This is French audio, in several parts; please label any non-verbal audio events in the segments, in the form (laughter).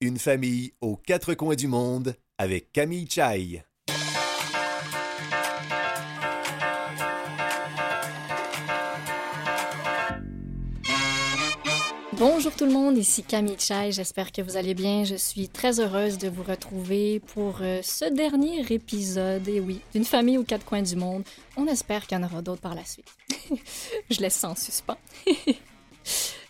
Une famille aux quatre coins du monde avec Camille Chai. Bonjour tout le monde, ici Camille Chai, j'espère que vous allez bien. Je suis très heureuse de vous retrouver pour euh, ce dernier épisode, et oui, d'une famille aux quatre coins du monde. On espère qu'il y en aura d'autres par la suite. (laughs) Je laisse en suspens. (laughs)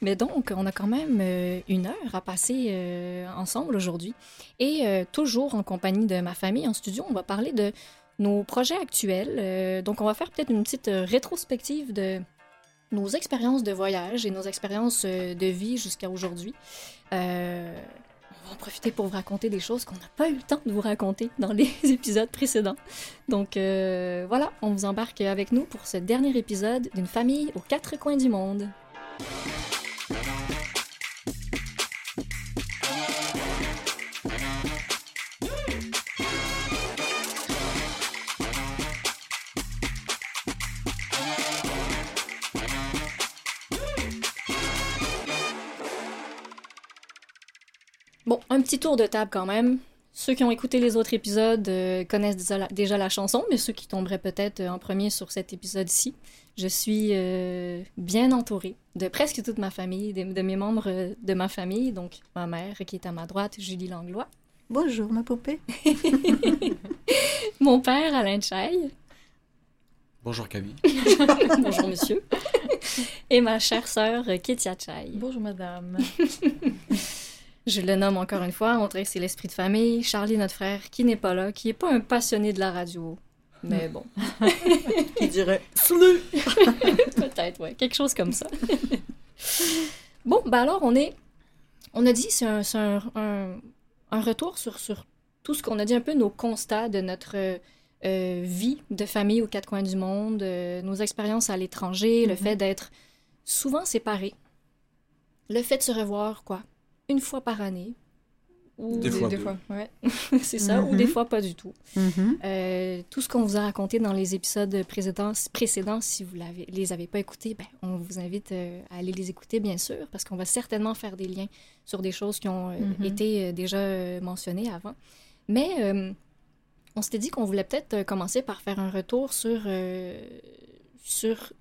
Mais donc, on a quand même euh, une heure à passer euh, ensemble aujourd'hui. Et euh, toujours en compagnie de ma famille en studio, on va parler de nos projets actuels. donc, on va faire peut-être une petite rétrospective de nos expériences de voyage et nos expériences de vie jusqu'à aujourd'hui. on va en profiter pour vous raconter des choses qu'on n'a pas eu le temps de vous raconter dans les (laughs) épisodes précédents. Donc voilà, on vous embarque avec nous pour ce dernier épisode d'une famille aux quatre coins du monde. Un petit tour de table quand même. Ceux qui ont écouté les autres épisodes euh, connaissent déjà la, déjà la chanson, mais ceux qui tomberaient peut-être euh, en premier sur cet épisode-ci, je suis euh, bien entourée de presque toute ma famille, de, de mes membres de ma famille, donc ma mère qui est à ma droite, Julie Langlois, Bonjour, ma poupée. (laughs) mon père Alain Chai, Bonjour Camille. (laughs) bonjour monsieur, et ma chère sœur euh, Kétia Chai. Bonjour, madame. (laughs) Je le nomme encore une fois, que c'est l'esprit de famille. Charlie, notre frère, qui n'est pas là, qui n'est pas un passionné de la radio. Mais bon, (laughs) Qui dirait (laughs) Salut! peut-être, ouais, quelque chose comme ça. (laughs) bon, ben alors, on est. On a dit, c'est un, un, un- un retour sur, sur tout ce qu'on a dit, un peu nos constats de notre euh, euh, vie de famille aux quatre coins du monde, euh, nos expériences à l'étranger, le Mhm. fait d'être souvent séparés, le fait de se revoir, quoi, une fois par année. Ou Des fois deux deux. fois, ouais. (laughs) c'est ça, ou Mhm. des fois pas du tout. Mhm. Euh, tout ce qu'on vous a raconté dans les épisodes précédents, précédents si vous ne les avez pas écoutés, ben, on vous invite euh, à aller les écouter, bien sûr, parce qu'on va certainement faire des liens sur des choses qui ont euh, Mhm. été euh, déjà euh, mentionnées avant. Mais euh, on s'était dit qu'on voulait peut-être euh, commencer par faire un retour sur... euh, sur...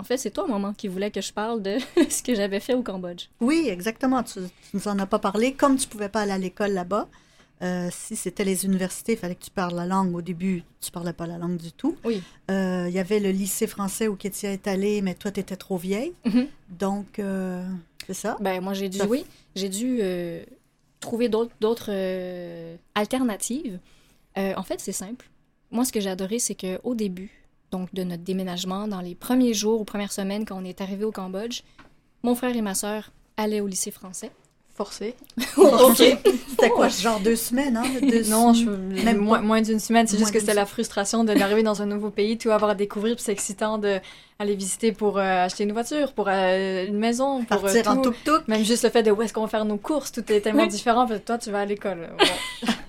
En fait, c'est toi, maman, qui voulait que je parle de (laughs) ce que j'avais fait au Cambodge. Oui, exactement. Tu, tu nous en as pas parlé. Comme tu pouvais pas aller à l'école là-bas, euh, si c'était les universités, il fallait que tu parles la langue. Au début, tu parlais pas la langue du tout. Oui. Euh, Il y avait le lycée français où Kétia est allée, mais toi, tu étais trop vieille. Mhm. Donc, euh, c'est ça. Ben, moi, j'ai dû, Ça oui, j'ai dû trouver d'autres, alternatives. En fait, c'est simple. Moi, ce que j'ai adoré, c'est qu'au début, donc de notre déménagement, dans les premiers jours, aux premières semaines, quand on est arrivé au Cambodge, mon frère et ma sœur allaient au lycée français. Forcé. (laughs) OK. (laughs) C'était quoi, genre deux semaines, hein? Deux Non, je, Même moins, d'une semaine. C'est juste que c'était la frustration de- d'arriver dans un nouveau pays, tout avoir à découvrir, puis c'est excitant d'aller visiter pour euh, acheter une voiture, pour euh, une maison, pour euh, Partir en tout. tuk-tuk. Même juste le fait de où est-ce qu'on va faire nos courses, tout est tellement Oui. différent. Toi, tu vas à l'école. (laughs)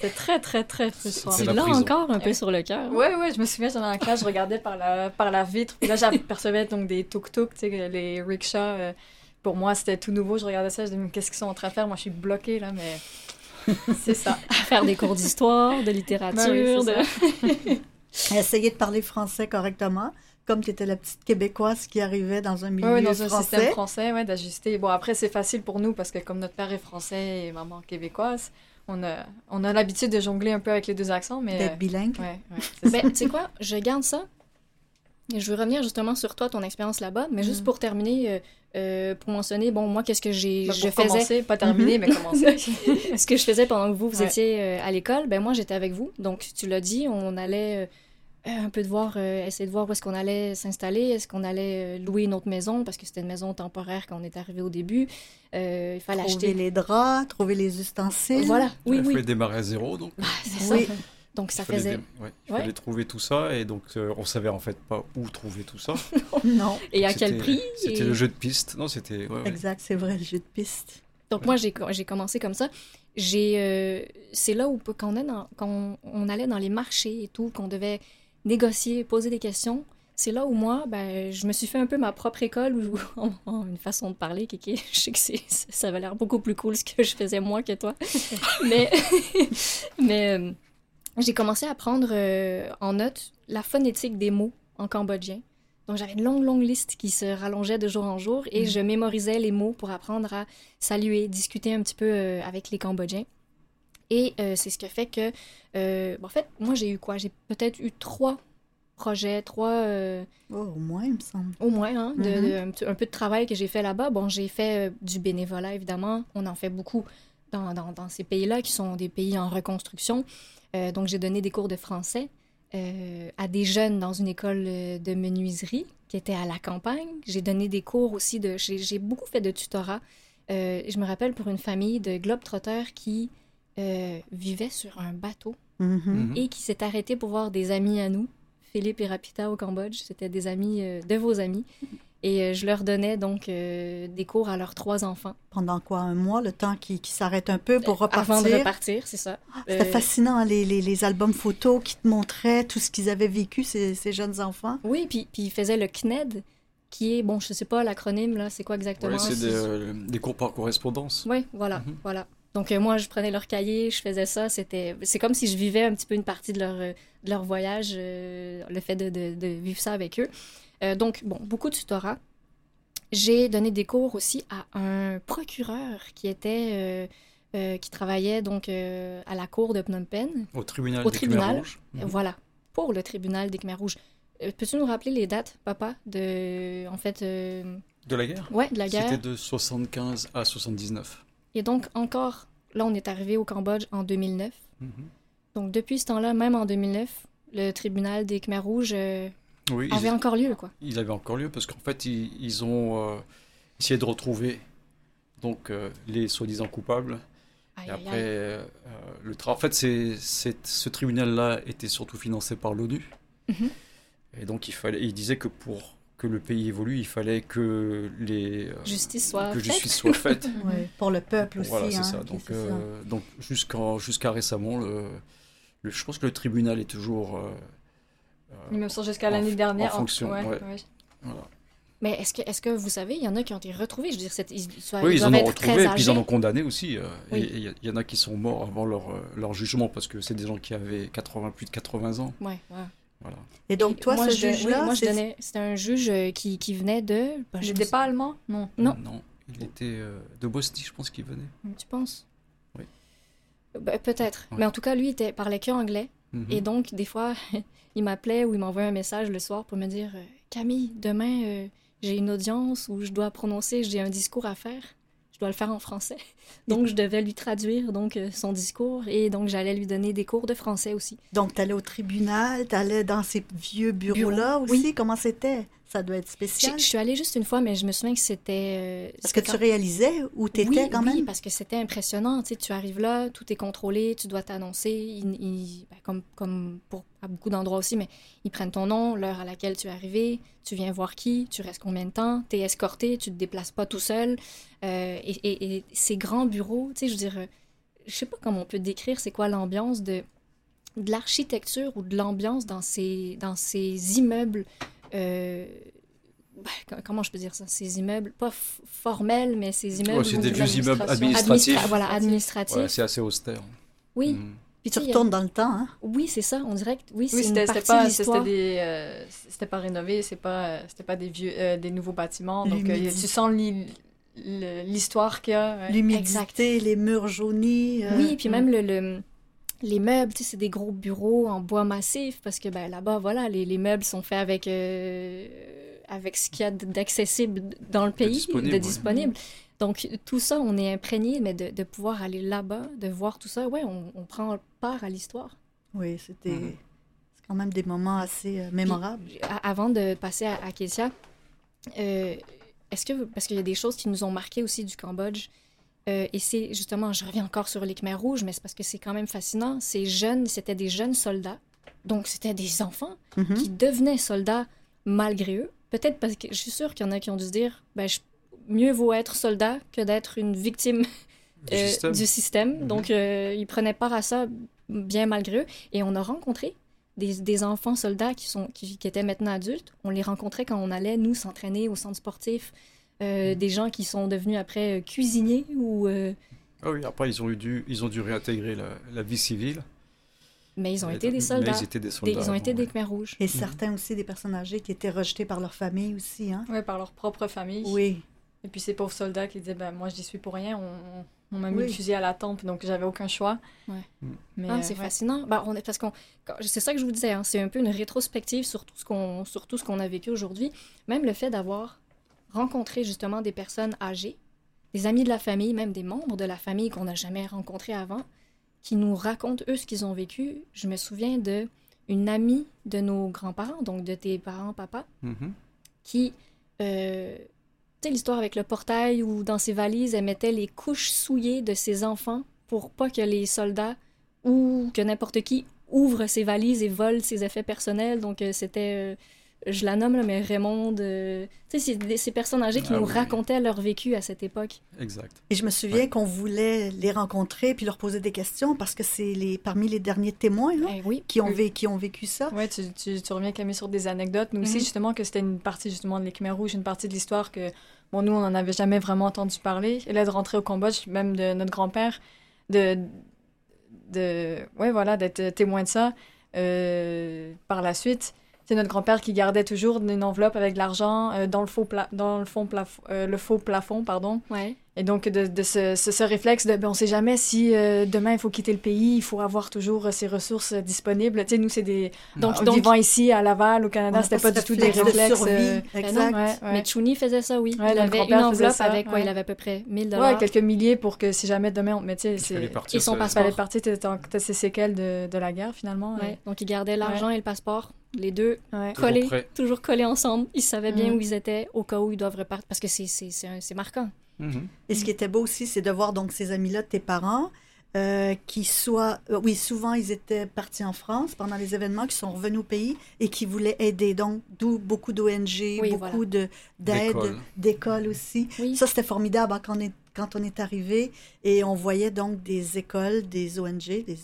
c'était très, très, très frustrant. C'est Tu la l'as encore un peu sur le cœur. Ouais, ouais, je me souviens, j'étais dans la classe, je regardais par la, par la vitre, puis là, j'apercevais donc des tuk-tuk, tu sais, les rickshaws. euh, pour moi, c'était tout nouveau, je regardais ça, je disais, mais qu'est-ce qu'ils sont en train de faire? Moi, je suis bloquée, là, mais (laughs) c'est ça. Faire des cours d'histoire, de littérature. Ben oui, c'est de... (laughs) Essayer de parler français correctement, comme tu étais la petite Québécoise qui arrivait dans un milieu Oui, dans un français. système français, ouais, d'ajuster. Bon, après, c'est facile pour nous parce que comme notre père est français et maman québécoise, on a, on a l'habitude de jongler un peu avec les deux accents, mais... D'être bilingue. euh, ouais. (laughs) Ben, tu sais quoi, je garde ça. Et je veux revenir justement sur toi, ton expérience là-bas, mais juste Mhm. pour terminer, euh, euh, pour mentionner, bon, moi, qu'est-ce que j'ai, Ben, je faisais, commencer, pas terminer, mais commencer. (laughs) ce que je faisais pendant que vous, vous Ouais. étiez euh, à l'école, ben moi, j'étais avec vous. Donc, tu l'as dit, on allait euh, un peu de voir, euh, essayer de voir où est-ce qu'on allait s'installer, est-ce qu'on allait euh, louer une autre maison, parce que c'était une maison temporaire quand on est arrivé au début. Euh, il fallait Trouver acheter... les draps, trouver les ustensiles. Voilà, oui, Il oui. fallait démarrer à zéro, donc Ah, c'est ça. Oui. Donc, ça il faisait... dé- ouais, il Ouais. fallait trouver tout ça, et donc euh, on savait en fait pas où trouver tout ça. (laughs) (laughs) Non, Et à quel prix C'était et- le jeu de piste. Non, c'était. ouais, ouais. exact, c'est vrai, le jeu de piste. Donc moi, j'ai j'ai commencé comme ça. J'ai, euh, c'est là où quand on, est dans- quand on, on allait dans les marchés et tout, qu'on devait négocier, poser des questions. c'est là où moi, ben, je me suis fait un peu ma propre école, ou (laughs) une façon de parler, Kiki. Je sais que c'est, ça avait l'air beaucoup plus cool ce que je faisais moi que toi. (laughs) mais (laughs) mais euh, j'ai commencé à prendre euh, en note la phonétique des mots en cambodgien. Donc j'avais une longue, longue liste qui se rallongeait de jour en jour et Mhm. je mémorisais les mots pour apprendre à saluer, discuter un petit peu euh, avec les Cambodgiens. Et euh, c'est ce qui a fait que, euh, en fait, moi j'ai eu quoi? J'ai peut-être eu trois projets, trois, euh, Oh, au moins, il me semble. au moins, hein, de, Mhm. de- un, peu de travail que j'ai fait là-bas. Bon, j'ai fait du bénévolat, évidemment. On en fait beaucoup dans, dans- dans ces pays-là, qui sont des pays en reconstruction. Donc, j'ai donné des cours de français à des jeunes dans une école de menuiserie qui était à la campagne. J'ai donné des cours aussi de... J'ai j'ai beaucoup fait de tutorat. Je me rappelle pour une famille de globetrotters qui euh, vivait sur un bateau Mhm. Mhm. et qui s'est arrêté pour voir des amis à nous, Philippe et Rapita au Cambodge. C'était des amis euh, de vos amis. Et euh, je leur donnais donc euh, des cours à leurs trois enfants. Pendant quoi, un mois, le temps qui, qui s'arrête un peu pour repartir. Avant de repartir, c'est ça. C'était Euh, fascinant, les, les, les albums photos qui te montraient tout ce qu'ils avaient vécu, ces, ces jeunes enfants. Oui, puis, puis ils faisaient le CNED, qui est, bon, je sais pas l'acronyme, là, c'est quoi exactement? Ouais, c'est des, euh, des cours par correspondance. Oui, voilà, voilà. Donc euh, moi, je prenais leur cahier, je faisais ça. C'était, c'est comme si je vivais un petit peu une partie de leur, euh, de leur voyage, euh, le fait de, de- de vivre ça avec eux. Euh, donc bon, beaucoup de tutorat. J'ai donné des cours aussi à un procureur qui était, euh, qui travaillait donc à la cour de Phnom Penh. Au tribunal Au des tribunal. Rouges. Mhm. Voilà, pour le tribunal des Khmers rouges. Peux-tu nous rappeler les dates, papa, de, en fait, De la guerre? Ouais, de la guerre? C'était de 75 à 79. Et donc, encore, là, on est arrivé au Cambodge en 2009. Mhm. Donc, depuis ce temps-là, même en 2009, le tribunal des Khmers rouges euh, Oui, avait ils, encore lieu, quoi. il avait encore lieu parce qu'en fait, ils, ils ont euh, essayé de retrouver donc euh, les soi-disant coupables. Aïe, Et aïe, après, le tra- en fait, c'est, ce tribunal-là était surtout financé par l'ONU. Mhm. Et donc, il, fallait, il disait que pour que le pays évolue, il fallait que les euh, Justice soit que faite. justice soit faite. (laughs) Ouais, pour le peuple aussi. voilà, c'est hein, ça. Donc, euh, donc jusqu'en- jusqu'à récemment, le, le- je pense que le tribunal est toujours. euh, euh, Il me semble jusqu'à en- l'année dernière. en fonction, ouais, ouais. ouais. voilà. Mais est-ce que, est-ce que vous savez, il y en a qui ont été retrouvés? Je veux dire, Oui, ils ils en ont retrouvé, et puis ils en ont condamné aussi. euh, Oui. et Il y, y en a qui sont morts avant leur, leur jugement parce que c'est des gens qui avaient 80, plus de 80 ans. Ouais, ouais. Voilà. Et donc, toi, moi, ce oui, juge-là, moi, je c'est- donnais... C'était un juge euh, qui, qui venait de... Il je n'était me- pas allemand? Non. Non. il était euh, de Bosnie, je pense qu'il venait. Tu penses? Oui. Ben, Peut-être. Ouais. Mais en tout cas, lui, il était, parlait que anglais. Mhm. Et donc, des fois, (laughs) il m'appelait ou il m'envoyait un message le soir pour me dire euh, Camille, demain, euh, j'ai une audience où je dois prononcer, j'ai un discours à faire. Je dois le faire en français. (laughs) Donc, je devais lui traduire donc euh, son discours et donc j'allais lui donner des cours de français aussi. Donc, tu allais au tribunal, tu allais dans ces vieux bureaux-là Bureaux, aussi? Comment c'était? Ça doit être spécial. je suis allée juste une fois, mais je me souviens que c'était. euh, Parce que tu réalisais où tu étais oui, quand oui, même? parce que c'était impressionnant. Tu, sais, tu arrives là, tout est contrôlé, tu dois t'annoncer, ils- ils- ben, comme, comme pour, à beaucoup d'endroits aussi, mais ils prennent ton nom, l'heure à laquelle tu es arrivé, tu viens voir qui, tu restes combien de temps, tu es escorté, tu te déplaces pas tout seul. Euh, et, et- et ces grands bureaux, tu sais, je veux dire, euh, je sais pas comment on peut décrire c'est quoi l'ambiance de, de l'architecture ou de l'ambiance dans ces, dans ces immeubles. Euh, co- comment je peux dire ça? Ces immeubles, pas formels, mais ces immeubles. Ouais, c'est des vieux immeubles administratifs. Administra- voilà, administratif. Ouais, c'est assez austère. oui. Mhm. Puis Tu a- retournes dans le temps, hein? Oui, c'est ça. On dirait que oui, c'est Oui, une c'était pas, c'était euh, c'était pas rénové, c'est pas, c'était pas des vieux, euh, des nouveaux bâtiments. Donc euh, tu sens l'histoire qu'il y a. ouais. L'humidité, les murs jaunis. euh, Oui, puis même le, le- les meubles, tu sais, c'est des gros bureaux en bois massif parce que ben, là-bas, voilà, les, les meubles sont faits avec, euh, avec ce qu'il y a d'accessible dans le pays, disponible, de ouais. disponible. Donc, tout ça, on est imprégné, mais de, de pouvoir aller là-bas, de voir tout ça, ouais, on, on prend part à l'histoire. Oui, c'était c'est quand même des moments assez euh, mémorables. A- Avant de passer à, à Ketia, euh, est-ce que, parce qu'il y a des choses qui nous ont marqué aussi du Cambodge, euh, et c'est justement, je reviens encore sur les Khmers rouges, mais c'est parce que c'est quand même fascinant. Ces jeunes, c'était des jeunes soldats, donc c'était des enfants Mhm. qui devenaient soldats malgré eux. Peut-être parce que je suis sûre qu'il y en a qui ont dû se dire, ben, je- mieux vaut être soldat que d'être une victime Du euh, système. du système. Mhm. Donc, euh, ils prenaient part à ça bien malgré eux. Et on a rencontré des, des enfants soldats qui, sont, qui, qui étaient maintenant adultes. On les rencontrait quand on allait, nous, s'entraîner au centre sportif. Euh, des gens qui sont devenus après euh, cuisiniers ou... euh, Ah oui, après, ils ont, eu dû, ils ont dû réintégrer la, la vie civile. mais ils ont Mais- été des mais soldats. ils étaient des Des- soldats. ils ont été des ouais. Khmers rouges. Et certains aussi des personnes âgées qui étaient rejetées par leur famille aussi. Hein? Ouais, par leur propre famille. Oui. Et puis ces pauvres soldats qui disaient ben, Moi, j'y suis pour rien, on, on m'a mis Oui. le fusil à la tempe, donc j'avais aucun choix. Ouais. Mais, Ah, euh, c'est ouais. fascinant. Ben, on est, parce qu'on, c'est ça que je vous disais, hein, c'est un peu une rétrospective sur tout ce qu'on, sur tout ce qu'on a vécu aujourd'hui. Même le fait d'avoir rencontré justement des personnes âgées, des amis de la famille, même des membres de la famille qu'on n'a jamais rencontrés avant, qui nous racontent eux ce qu'ils ont vécu. Je me souviens de une amie de nos grands-parents, donc de tes parents, papa, Mhm. qui, euh, tu sais, l'histoire avec le portail où dans ses valises, elle mettait les couches souillées de ses enfants pour pas que les soldats ou que n'importe qui ouvre ses valises et vole ses effets personnels. Donc, euh, c'était, euh, je la nomme, là, mais Raymond, euh, tu sais, c'est des- ces personnes âgées qui Ah nous oui. racontaient leur vécu à cette époque. Exact. Et je me souviens qu'on voulait les rencontrer puis leur poser des questions parce que c'est les, parmi les derniers témoins hein, Eh oui. qui, ont Oui. vé- qui ont vécu ça. Ouais, tu, tu, tu reviens Camille sur des anecdotes. Nous aussi, Mhm. justement, que c'était une partie justement de les Khmer rouges, une partie de l'histoire que, bon, nous, on n'en avait jamais vraiment entendu parler. Et là, de rentrer au Cambodge, même de notre grand-père, de, de, ouais, voilà, d'être témoin de ça. euh, par la suite, c'est notre grand-père qui gardait toujours une enveloppe avec de l'argent euh, dans le faux pla- dans le fond plafond, euh, le faux plafond, pardon. Ouais. Et donc, de, de ce, ce, ce réflexe de, ben, on sait jamais si euh, demain il faut quitter le pays, il faut avoir toujours euh, ses ressources euh, disponibles. Tu sais, nous, c'est des. Donc, en donc vivant ici, à Laval, au Canada, n'a c'était pas pas du tout des réflexe de réflexes. survie. euh, Exact. ouais, ouais. Mais Chouni faisait ça, oui. Ouais, il avait une enveloppe ça, avec quoi ouais. il avait à peu près 1000 Ouais, dollars. quelques milliers pour que si jamais demain on. Mais tu sais, Il fallait c'est. partir Et son sur- passeport. fallait partir, t'as ces séquelles de, de la guerre finalement. Ouais. Donc, il gardait l'argent et le passeport, les deux Ouais. ouais. Toujours collés, toujours collés ensemble. Ils savaient bien Mhm. où ils étaient au cas où ils doivent repartir. Parce que c'est, c'est, c'est, un- c'est marquant. Mhm. Et ce qui était beau aussi, c'est de voir donc ces amis-là de tes parents. euh, qui soient, euh, oui, souvent ils étaient partis en France pendant les événements, qui sont revenus au pays et qui voulaient aider. Donc, d'où beaucoup d'ONG, Oui, beaucoup de d'aide, D'écoles. aussi. Oui. Ça, c'était formidable hein, quand on est, quand on est arrivé et on voyait donc des écoles, des ONG, des-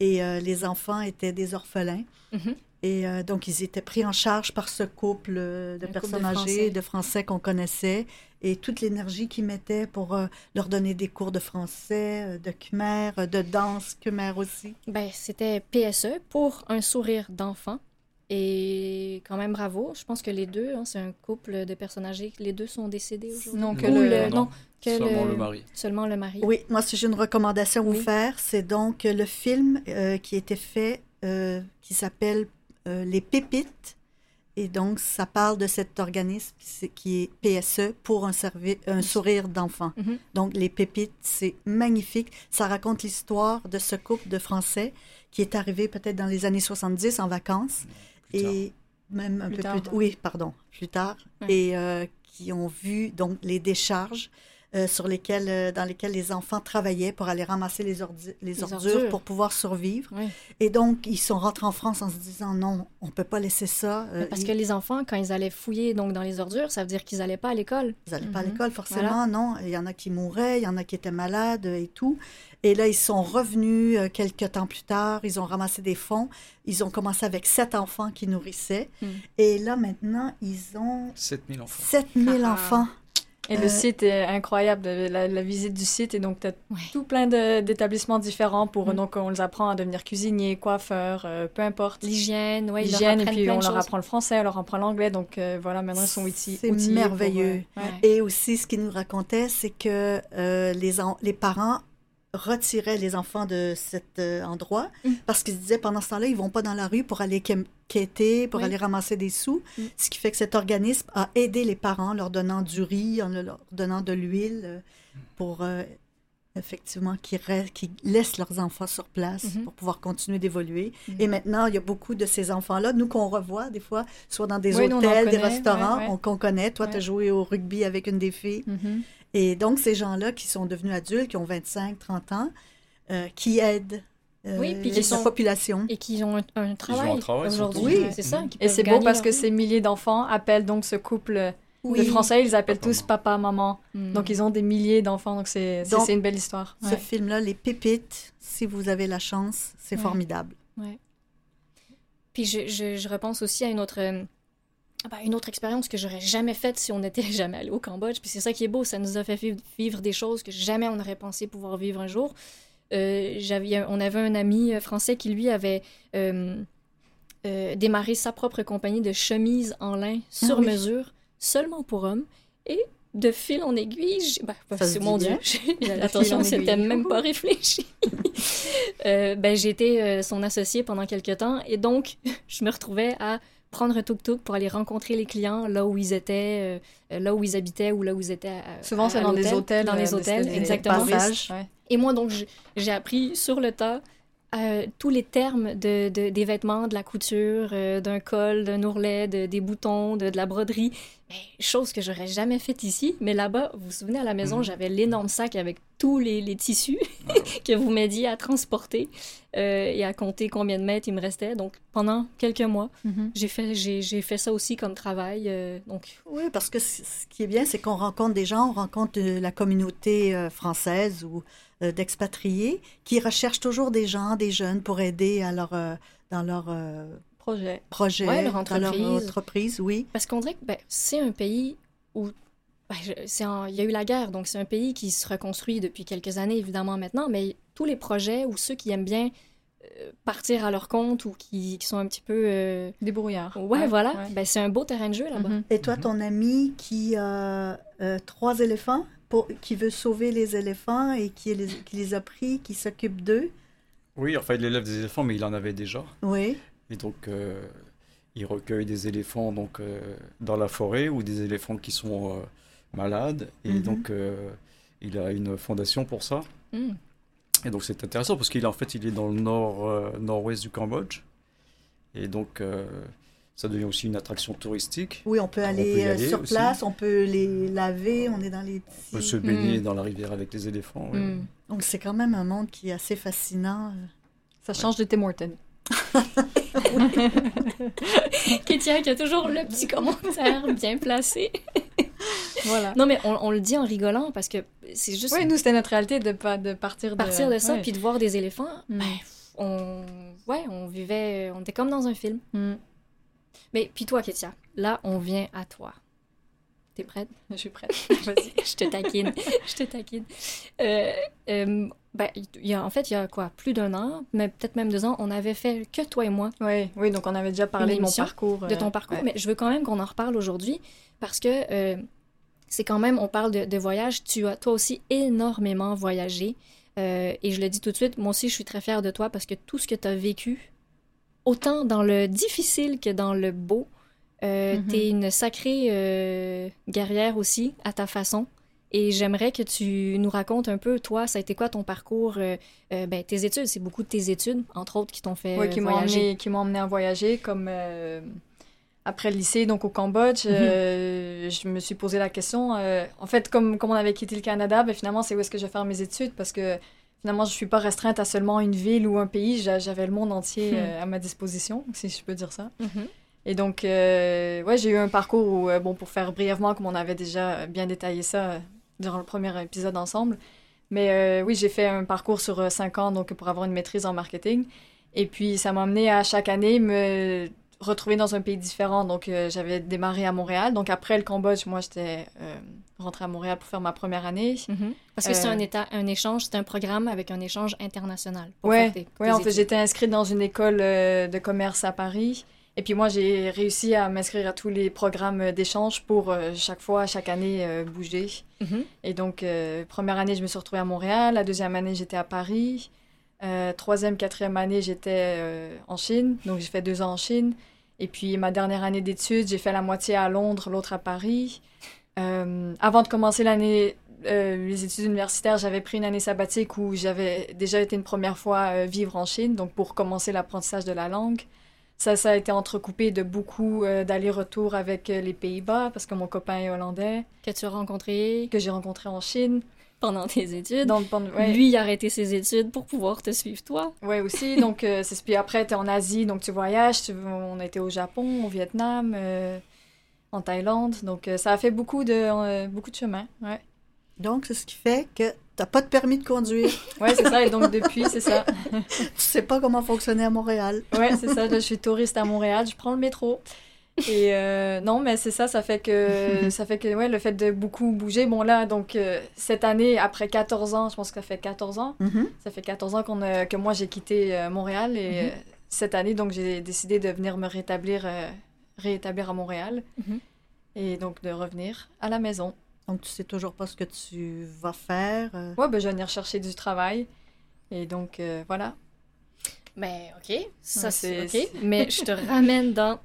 et euh, les enfants étaient des orphelins. Mhm. Et euh, donc, ils étaient pris en charge par ce couple euh, de Un couple personnes de âgées, Français. de Français qu'on connaissait, et toute l'énergie qu'ils mettaient pour euh, leur donner des cours de français, de khmer, de danse khmer aussi. Ben, c'était PSE pour un sourire d'enfant. Et quand même bravo. Je pense que les deux, hein, c'est un couple de personnes âgées. Les deux sont décédés aujourd'hui. Non, que le- le- Non, non, que Seulement le- le mari. Seulement le mari. Oui, moi, si j'ai une recommandation à Oui. vous faire, c'est donc le film euh, qui a été fait, euh, qui s'appelle euh, Les Pépites. Et donc, ça parle de cet organisme qui est PSE pour un, un sourire d'enfant. Mhm. Donc, Les Pépites, c'est magnifique. Ça raconte l'histoire de ce couple de Français qui est arrivé peut-être dans les années 70 en vacances. Plus tard. et même un Plus peu tard, plus ouais. oui pardon plus tard Ouais. et euh, qui ont vu donc les décharges euh, sur lesquelles euh, dans lesquelles les enfants travaillaient pour aller ramasser les, ordi- les, Les ordures, ordures. pour pouvoir survivre Oui. et donc ils sont rentrés en France en se disant non on peut pas laisser ça euh, Parce ils- que les enfants, quand ils allaient fouiller donc dans les ordures, ça veut dire qu'ils n'allaient pas à l'école. Ils n'allaient pas à Mhm. l'école, forcément, non. Il y en a qui mouraient, il y en a qui étaient malades et tout. Et là, ils sont revenus euh, quelques temps plus tard, ils ont ramassé des fonds. Ils ont commencé avec sept enfants qui nourrissaient. Mhm. Et là, maintenant, ils ont 7000 enfants. 7000 Ah. enfants. Et Euh, le site est incroyable, la, la visite du site. Et donc, tu as Ouais. tout plein de- d'établissements différents pour. Mm. Donc, on les apprend à devenir cuisiniers, coiffeurs, euh, peu importe. L'hygiène, ouais, ils leur L'hygiène, et apprennent puis on leur apprend le français, on leur apprend l'anglais. Donc, euh, voilà, maintenant, ils sont outillés. C'est pour, euh, merveilleux. ouais. Et aussi, ce qu'ils nous racontaient, c'est que euh, les, en- les parents retiraient les enfants de cet euh, endroit Mm. parce qu'ils se disaient pendant ce temps-là, ils vont pas dans la rue pour aller quêter, pour Oui. aller ramasser des sous. Mm. Ce qui fait que cet organisme a aidé les parents en leur donnant du riz, en leur donnant de l'huile euh, pour euh, effectivement qu'ils laissent leurs enfants sur place Mhm. pour pouvoir continuer d'évoluer. Mhm. Et maintenant, il y a beaucoup de ces enfants-là, nous qu'on revoit des fois, soit dans des Oui, nous, hôtels, des connaît, restaurants, ouais, ouais. on- qu'on connaît. Toi, tu as Ouais. joué au rugby avec une des filles. Mhm. Et donc, ces gens-là qui sont devenus adultes, qui ont 25, 30 ans, euh, qui aident euh, Oui, puis qui la sont- population. Et qu'ils ont un, un travail, travail, aujourd'hui. surtout. C'est ça. qui Et c'est beau parce que vie. ces milliers d'enfants appellent donc ce couple Oui. de Français, ils appellent Papa, tous papa, maman. Mm. Donc, ils ont des milliers d'enfants. Donc, c'est c'est- Donc, c'est une belle histoire. Ce Ouais. film-là, Les Pépites, si vous avez la chance, c'est Ouais. formidable. Ouais. puis je, je, je repense aussi à une autre, euh, ben, une autre expérience que j'aurais jamais faite si on n'était (laughs) jamais allé au Cambodge. Puis c'est ça qui est beau, ça nous a fait vivre, des choses que jamais on aurait pensé pouvoir vivre un jour. Euh, j'avais, on avait un ami euh, français qui, lui, avait euh, euh, démarré sa propre compagnie de chemises en lin sur Ah oui. mesure, seulement pour hommes. Et de fil en aiguille, ben, c'est dit mon Dieu, (laughs) attention, en c'était même pas réfléchi. (laughs) Ben, euh, son associé pendant quelques temps et donc je me retrouvais à prendre un tuk-tuk pour aller rencontrer les clients là où ils étaient, euh, là où ils habitaient ou là où ils étaient. à- Souvent, c'est dans des hôtels. Dans les euh, hôtels, des- exactement. Ouais. Et moi, donc, j'ai appris sur le tas euh, tous les termes de, de- des vêtements, de la couture, euh, d'un col, d'un ourlet, de- des boutons, de, de la broderie. Mais, chose que j'aurais jamais faite ici. Mais là-bas, vous vous souvenez, à la maison, Mhm. j'avais l'énorme sac avec tous les, les tissus Ah (laughs) que vous m'aidiez à transporter euh, et à compter combien de mètres il me restait. Donc, pendant quelques mois, Mhm. j'ai fait, j'ai, j'ai fait ça aussi comme travail. euh, donc, Oui, parce que ce qui est bien, c'est qu'on rencontre des gens, on rencontre la communauté française ou euh, d'expatriés qui recherchent toujours des gens, des jeunes pour aider à leur, euh, dans leur euh, Projet. projet, Ouais, leur dans leur entreprise. oui. Parce qu'on dirait que ben, c'est un pays où. ben, en- il y a eu la guerre, donc c'est un pays qui se reconstruit depuis quelques années, évidemment, maintenant, mais tous les projets ou ceux qui aiment bien partir à leur compte ou qui, qui sont un petit peu. euh, Débrouillard. Ouais, voilà, ouais. Ben, c'est un beau terrain de jeu là-bas. Et toi, Mhm. ton ami qui a euh, trois éléphants, pour, qui veut sauver les éléphants et qui les, qui les a pris, qui s'occupe d'eux, Oui, enfin, il élève des éléphants, mais il en avait déjà. oui. Et donc, euh, il recueille des éléphants donc, euh, dans la forêt ou des éléphants qui sont euh, malades. Et Mhm. donc, il a une fondation pour ça. Mm. Et donc, c'est intéressant parce qu'il en fait, il est dans le nord, nord-ouest du Cambodge. Et donc, ça devient aussi une attraction touristique. Oui, on peut On euh, aller sur aussi. place, on peut les laver, on est dans les On peut se baigner Mm. dans la rivière avec les éléphants. oui. Mm. Donc c'est quand même un monde qui est assez fascinant. Ça change de Tim Horton. Kétia (laughs) qui a toujours le petit commentaire bien placé. Voilà. Non, mais on, on le dit en rigolant parce que c'est juste Oui, nous, c'était notre réalité de, pas- de partir de... partir de ça Ouais. puis de voir des éléphants. Mm. Ben, on, ouais, on vivait, on était comme dans un film. Mm. Mais puis toi, Kétia, là, on vient à toi. T'es prête? Je suis prête. (laughs) Vas-y, (laughs) je te taquine. je te taquine. Euh, euh, ben, y a, en fait, il y a quoi? Plus d'un an, mais peut-être même deux ans, on avait fait que toi et moi Oui, oui, donc on avait déjà parlé de mon parcours. de ton euh, parcours, ouais. mais je veux quand même qu'on en reparle aujourd'hui parce que euh, c'est quand même, on parle de, de voyage, tu as toi aussi énormément voyagé. Euh, et je le dis tout de suite, moi aussi je suis très fière de toi parce que tout ce que tu as vécu, autant dans le difficile que dans le beau, euh, Mhm. t'es une sacrée euh, guerrière aussi à ta façon. Et j'aimerais que tu nous racontes un peu, toi, ça a été quoi ton parcours, euh, ben, tes études, c'est beaucoup de tes études, entre autres, qui t'ont fait Ouais, qui m'ont voyager. emmené, qui m'ont emmené à voyager comme après le lycée, donc au Cambodge. Mhm. je me suis posé la question. en fait, comme, comme on avait quitté le Canada, ben, finalement, c'est où est-ce que je vais faire mes études? Parce que finalement, je suis pas restreinte à seulement une ville ou un pays. J'a- J'avais le monde entier Hmm. euh, à ma disposition, si je peux dire ça. Mhm. Et donc, euh, ouais, j'ai eu un parcours où, euh, bon, pour faire brièvement, comme on avait déjà bien détaillé ça euh, durant le premier épisode ensemble. Mais oui, j'ai fait un parcours sur cinq ans, donc pour avoir une maîtrise en marketing. Et puis, ça m'a amené à chaque année me retrouver dans un pays différent. Donc, j'avais démarré à Montréal. Donc, après le Cambodge, moi, j'étais rentrée à Montréal pour faire ma première année. Mhm. Parce que c'est Euh, un, état, un échange, c'est un programme avec un échange international. pour Ouais, en fait, j'étais inscrite dans une école euh, de commerce à Paris. Et puis moi, j'ai réussi à m'inscrire à tous les programmes d'échange pour euh, chaque fois, chaque année, euh, bouger. Mhm. Et donc, euh, première année, je me suis retrouvée à Montréal. La deuxième année, j'étais à Paris. Troisième, quatrième année, j'étais en Chine. Donc, j'ai fait deux ans en Chine. Et puis, ma dernière année d'études, j'ai fait la moitié à Londres, l'autre à Paris. Euh, avant de commencer l'année, euh, les études universitaires, j'avais pris une année sabbatique où j'avais déjà été une première fois euh, vivre en Chine, donc pour commencer l'apprentissage de la langue. Ça, ça a été entrecoupé de beaucoup euh, d'allers-retours avec les Pays-Bas, parce que mon copain est hollandais, Que tu as rencontré? Que j'ai rencontré en Chine. pendant tes études? Donc, pendant- ouais, Lui, il a arrêté ses études pour pouvoir te suivre, toi? ouais, aussi. Donc, euh, c'est puis après, tu es en Asie, donc tu voyages. Tu, on a été au Japon, au Vietnam, euh, en Thaïlande. Donc, euh, ça a fait beaucoup de, euh, beaucoup de chemin. Ouais. Donc, c'est ce qui fait que t'as pas de permis de conduire. (laughs) Ouais, c'est ça. Et donc, depuis, c'est ça. (laughs) tu sais pas comment fonctionner à Montréal. (laughs) Ouais, c'est ça. Là, je suis touriste à Montréal, je prends le métro. Et euh, non, mais c'est ça, ça fait que, ça fait que ouais, le fait de beaucoup bouger. Bon, là, donc, euh, cette année, après 14 ans, je pense que ça fait 14 ans, Mhm. ça fait 14 ans qu'on a- que moi, j'ai quitté euh, Montréal. Et Mhm. cette année, donc, j'ai décidé de venir me rétablir, réétablir à Montréal. Mhm. Et donc, de revenir à la maison. Donc, tu sais toujours pas ce que tu vas faire. euh. Ouais, ben, je vais venir chercher du travail. Et donc, euh, voilà. Ben, OK. Ça, Ouais, c'est c'est- OK. Mais je te (laughs) ramène dans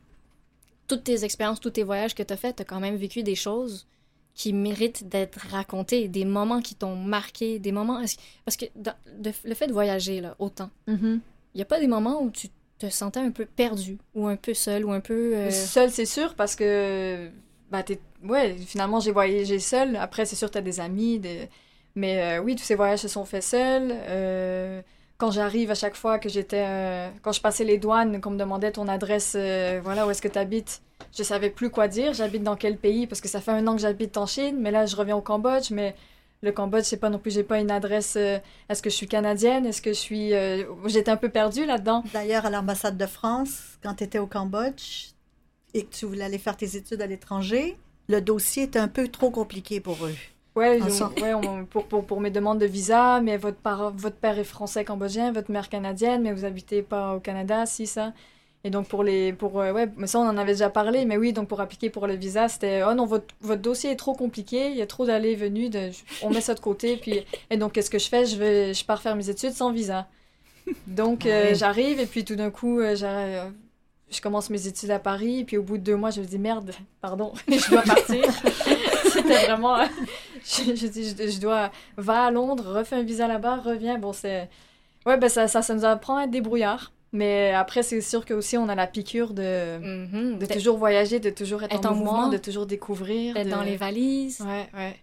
toutes tes expériences, tous tes voyages que tu as fait. Tu as quand même vécu des choses qui méritent d'être racontées, des moments qui t'ont marqué, des moments. Parce que dans- de- le fait de voyager, là, autant, il n'y a pas des moments où tu te sentais un peu perdu, ou un peu seul, ou un peu. euh, Seul, c'est sûr, parce que, bah, t'es... Ouais, finalement, j'ai voyagé seul. Après, c'est sûr, t'as des amis, des... mais euh, oui, tous ces voyages se sont faits seuls. Euh, quand j'arrive, à chaque fois que j'étais... Quand je passais les douanes, qu'on me demandait ton adresse, voilà, où est-ce que t'habites, je savais plus quoi dire. J'habite dans quel pays, parce que ça fait un an que j'habite en Chine, mais là, je reviens au Cambodge, mais... Le Cambodge, c'est pas non plus, j'ai pas une adresse. euh, Est-ce que je suis canadienne? Est-ce que je suis. euh, J'étais un peu perdue là-dedans. D'ailleurs, à l'ambassade de France, quand tu étais au Cambodge et que tu voulais aller faire tes études à l'étranger, le dossier était un peu trop compliqué pour eux. Sorte. ouais pour, pour, pour mes demandes de visa, mais votre, par- votre père est français cambodgien, votre mère canadienne, mais vous habitez pas au Canada, si ça. Et donc pour les pour euh, ouais, mais ça on en avait déjà parlé, mais oui, donc pour appliquer pour le visa, c'était oh non votre, votre dossier est trop compliqué, il y a trop d'allées et venues, de, on met ça de côté puis et donc qu'est-ce que je fais? Je vais je pars faire mes études sans visa. Donc euh, Ouais. j'arrive et puis tout d'un coup euh, je commence mes études à Paris, puis au bout de deux mois, je me dis merde, pardon, (laughs) je dois partir. (laughs) C'était vraiment. je, je dis, je, je dois. Va à Londres, refais un visa là-bas, reviens. Bon, c'est. Ouais, ben ça, ça, ça nous apprend à être débrouillard. Mais après, c'est sûr que aussi on a la piqûre de, mhm, de toujours voyager, de toujours être, Être en, en mouvement, mouvement. de toujours découvrir. d'être de- dans les valises. Ouais, ouais.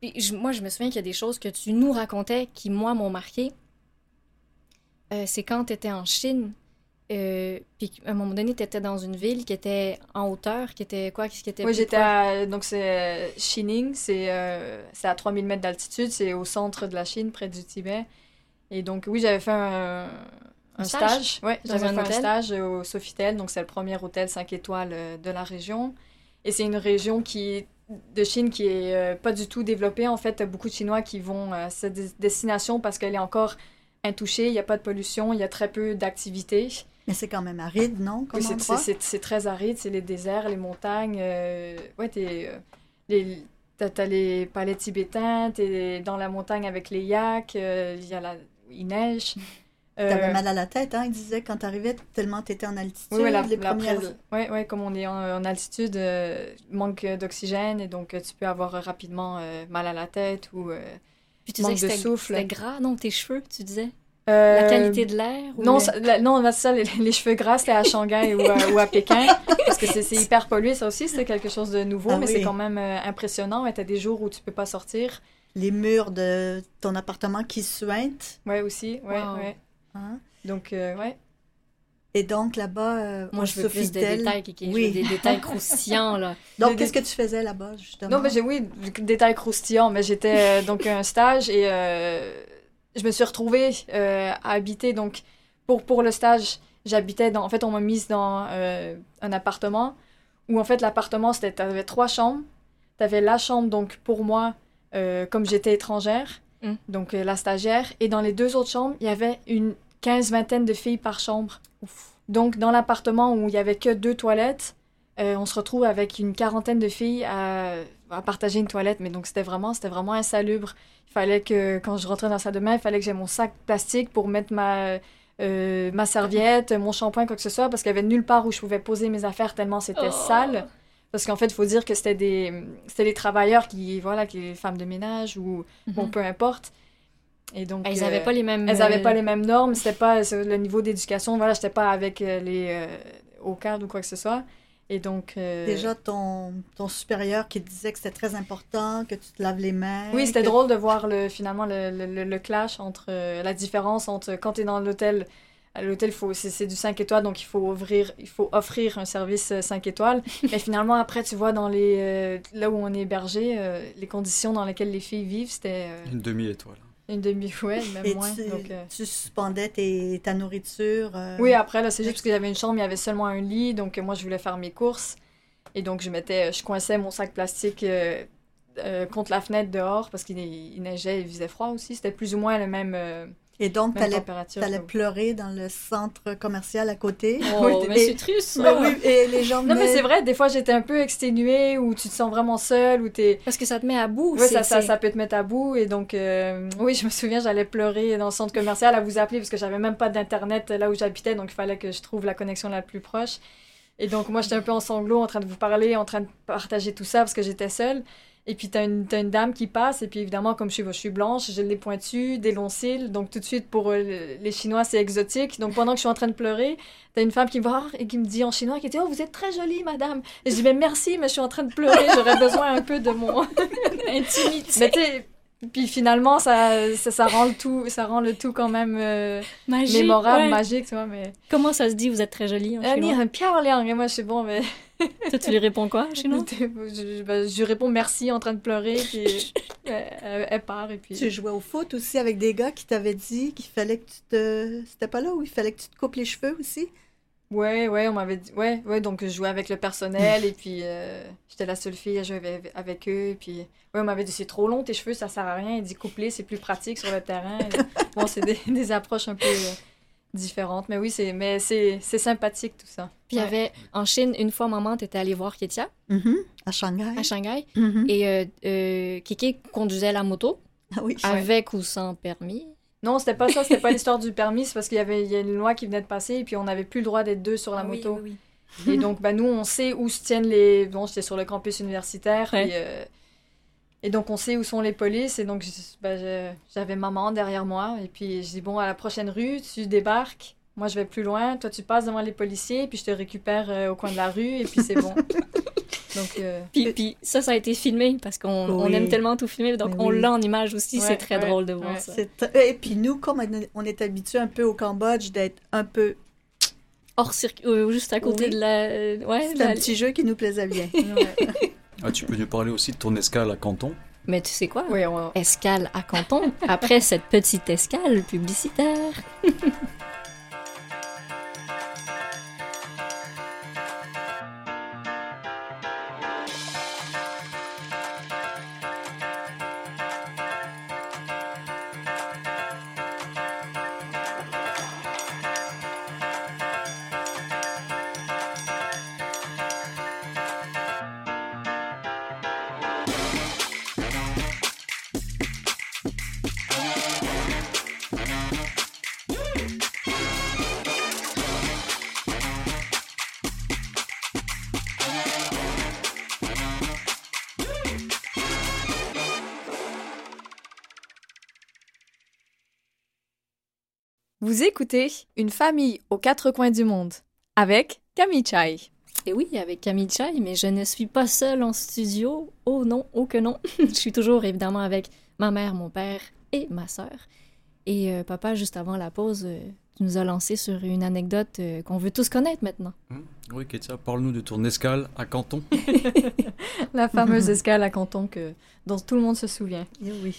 Puis je- moi, je me souviens qu'il y a des choses que tu nous racontais qui, moi, m'ont marqué. Euh, c'est quand tu étais en Chine, euh, puis à un moment donné, tu étais dans une ville qui était en hauteur, qui était quoi Qui était Moi, plus j'étais à. Donc, c'est euh, Xining, c'est euh, c'est à 3000 mètres d'altitude, c'est au centre de la Chine, près du Tibet. Et donc, oui, j'avais fait un, un Un stage? stage? Ouais, Dans j'avais un fait un hôtel? stage au Sofitel, donc c'est le premier hôtel 5 étoiles euh, de la région. Et c'est une région qui de Chine qui est euh, pas du tout développée. En fait, beaucoup de Chinois qui vont à cette des- destination parce qu'elle est encore intouchée, il n'y a pas de pollution, il y a très peu d'activités. Mais c'est quand même aride, non? Comme Oui, c'est- endroit? c'est c'est- c'est très aride, c'est les déserts, les montagnes. euh, ouais, t'es, euh, les, t'as, t'as les palais tibétains, t'es dans la montagne avec les yaks, euh, il y a la, il neige. T'avais Euh, mal à la tête, hein? Il disait quand t'arrivais, tellement t'étais en altitude. oui, oui, la, les la premières... prise- ouais, ouais, comme on est en, en altitude, euh, manque d'oxygène et donc euh, tu peux avoir rapidement euh, mal à la tête ou euh, Puis tu manque disais que de souffle. C'était gras, non Tes cheveux, tu disais? Euh, La qualité de l'air Non, le- ça, la- non là, ça, les, les cheveux gras, c'était à Shanghai ou, à, ou à Pékin. (laughs) Parce que c'est hyper pollué, ça aussi, c'était quelque chose de nouveau, Ah mais oui. c'est quand même euh, impressionnant. Et t'as des jours où tu peux pas sortir. les murs de ton appartement qui suintent. Ouais, aussi, ouais, Wow. ouais. Hein? Donc, euh, ouais. Et donc là-bas, euh, Moi, je veux plus de détails, Kiki. Je Oui. veux des détails croustillants, là. (laughs) Donc, Des- qu'est-ce que tu faisais là-bas, justement? Non, mais j'ai, oui, détails croustillants, mais j'étais euh, donc un stage et euh, je me suis retrouvée euh, à habiter. Donc, pour, pour le stage, j'habitais dans. En fait, on m'a mise dans euh, un appartement où, en fait, l'appartement, c'était. T'avais trois chambres. T'avais la chambre, donc, pour moi, euh, comme j'étais étrangère, Mm. donc euh, la stagiaire. Et dans les deux autres chambres, il y avait une quinze-vingtaine de filles par chambre. Donc, dans l'appartement où il y avait que deux toilettes, euh, on se retrouve avec une quarantaine de filles à, à partager une toilette. Mais donc, c'était vraiment, c'était vraiment insalubre. Il fallait que, quand je rentrais dans la salle de bain, il fallait que j'ai mon sac plastique pour mettre ma, euh, ma serviette, mon shampoing, quoi que ce soit, parce qu'il y avait nulle part où je pouvais poser mes affaires tellement c'était Oh. sale. Parce qu'en fait, il faut dire que c'était des, c'était les travailleurs qui, voilà, qui les femmes de ménage ou, bon, Mhm. peu importe. Et donc, Elles euh, n'avaient pas les mêmes. elles n'avaient euh, pas les mêmes normes, c'était pas le niveau d'éducation, voilà, j'étais pas avec euh, les euh, au cadre ou quoi que ce soit. Et donc euh, Déjà, ton, ton supérieur qui disait que c'était très important, que tu te laves les mains. Oui, c'était que- drôle de voir le finalement le, le, le- le clash entre euh, la différence entre quand tu es dans l'hôtel à l'hôtel faut c'est c'est du 5 étoiles donc il faut ouvrir il faut offrir un service 5 étoiles (laughs) mais finalement après tu vois dans les euh, là où on est hébergé euh, les conditions dans lesquelles les filles vivent c'était euh, Une demi-étoile. Une demi, (laughs) ouais, même Et moins. tu, donc, euh, tu suspendais tes- ta nourriture. euh, Oui, après, là, c'est juste parce qu'il y avait une chambre, il y avait seulement un lit, donc euh, moi, je voulais faire mes courses. Et donc, je mettais, je coinçais mon sac plastique euh, euh, contre la fenêtre dehors parce qu'il il neigeait, il faisait froid aussi. C'était plus ou moins la même, euh, Et donc, température. allais pleurer dans le centre commercial à côté. Oh, Oui, mais et- c'est triste, Mais oui, et les gens Non, mais c'est vrai, des fois, j'étais un peu exténuée ou tu te sens vraiment seule ou t'es. Parce que ça te met à bout. Oui, ça peut te mettre à bout. Et donc, euh, oui, je me souviens, j'allais pleurer dans le centre commercial à vous appeler parce que j'avais même pas d'Internet là où j'habitais. Donc, il fallait que je trouve la connexion la plus proche. Et donc, moi, j'étais un peu en sanglots, en train de vous parler, en train de partager tout ça parce que j'étais seule. Et puis, t'as une, t'as une dame qui passe. Et puis, évidemment, comme je suis, je suis blanche, j'ai les pointus, des longs cils. Donc, tout de suite, pour euh, les Chinois, c'est exotique. Donc, pendant que je suis en train de pleurer, t'as une femme qui me voit et qui me dit en chinois, qui dit Oh, vous êtes très jolie, madame. Et je dis Mais merci, mais je suis en train de pleurer. J'aurais besoin un peu de mon. (laughs) Intimité. Mais tu puis finalement, ça, ça, ça rend le tout, ça rend le tout quand même euh, Magique, mémorable, ouais. magique, tu vois. Mais Comment ça se dit, vous êtes très jolie en ni chinois? Liang, et moi je suis bon, mais Toi, tu lui réponds quoi en chinois? je, ben, je réponds merci en train de pleurer, puis (laughs) elle, elle part et puis. Tu jouais au foot aussi avec des gars qui t'avaient dit qu'il fallait que tu te. C'était pas là où il fallait que tu te coupes les cheveux aussi? Ouais, ouais, on m'avait dit, ouais, ouais, donc je jouais avec le personnel et puis euh, j'étais la seule fille à jouer avec, avec eux et puis ouais, on m'avait dit c'est trop long tes cheveux, ça sert à rien, il dit coupler c'est plus pratique sur le terrain. Et (laughs) bon, c'est des, des approches un peu euh, différentes, mais oui, c'est mais c'est c'est sympathique tout ça. Puis il y avait en Chine, une fois, maman, t'étais allée voir Ketia Mhm. À Shanghai. à Shanghai. Mhm. Et euh, euh, Kiki conduisait la moto, Ah oui. avec ou sans permis. Non, c'était pas ça, c'était pas l'histoire du permis, c'est parce qu'il y avait il y a une loi qui venait de passer et puis on n'avait plus le droit d'être deux sur la Ah moto. oui, oui. Et donc, bah, nous, on sait où se tiennent les. Bon, j'étais sur le campus universitaire. Ouais. puis, euh, Et donc, on sait où sont les polices. Et donc, je- j'avais maman derrière moi. Et puis, je dis, bon, à la prochaine rue, tu débarques. Moi, je vais plus loin. Toi, tu passes devant les policiers. Puis, je te récupère euh, au coin de la rue. Et puis, c'est bon. (laughs) donc, euh, Puis, puis ça, ça a été filmé parce qu'on on aime tellement tout filmer. Donc, Mais on oui. l'a en image aussi. Ouais, c'est très ouais, drôle de voir ouais. ça. Et puis nous, comme on est- habitué un peu au Cambodge d'être un peu. Hors circuit, euh, juste à côté Oui. de la. euh, ouais, C'est la- un petit jeu qui nous plaisait bien. ouais. (laughs) Ah, tu peux nous parler aussi de ton escale à Canton? Mais tu sais quoi? On- Escale à Canton, après cette petite escale publicitaire. (laughs) Vous écoutez Une famille aux quatre coins du monde avec Camille Chai. Et oui, avec Camille Chai, mais je ne suis pas seule en studio. Oh non, oh que non. (laughs) je suis toujours évidemment avec ma mère, mon père et ma sœur. Et euh, papa, juste avant la pause, euh, tu nous as lancé sur une anecdote euh, qu'on veut tous connaître maintenant. Hmm Oui, Ketia, parle-nous de ton escale à Canton. (laughs) La fameuse escale à Canton que, dont tout le monde se souvient. Eh oui.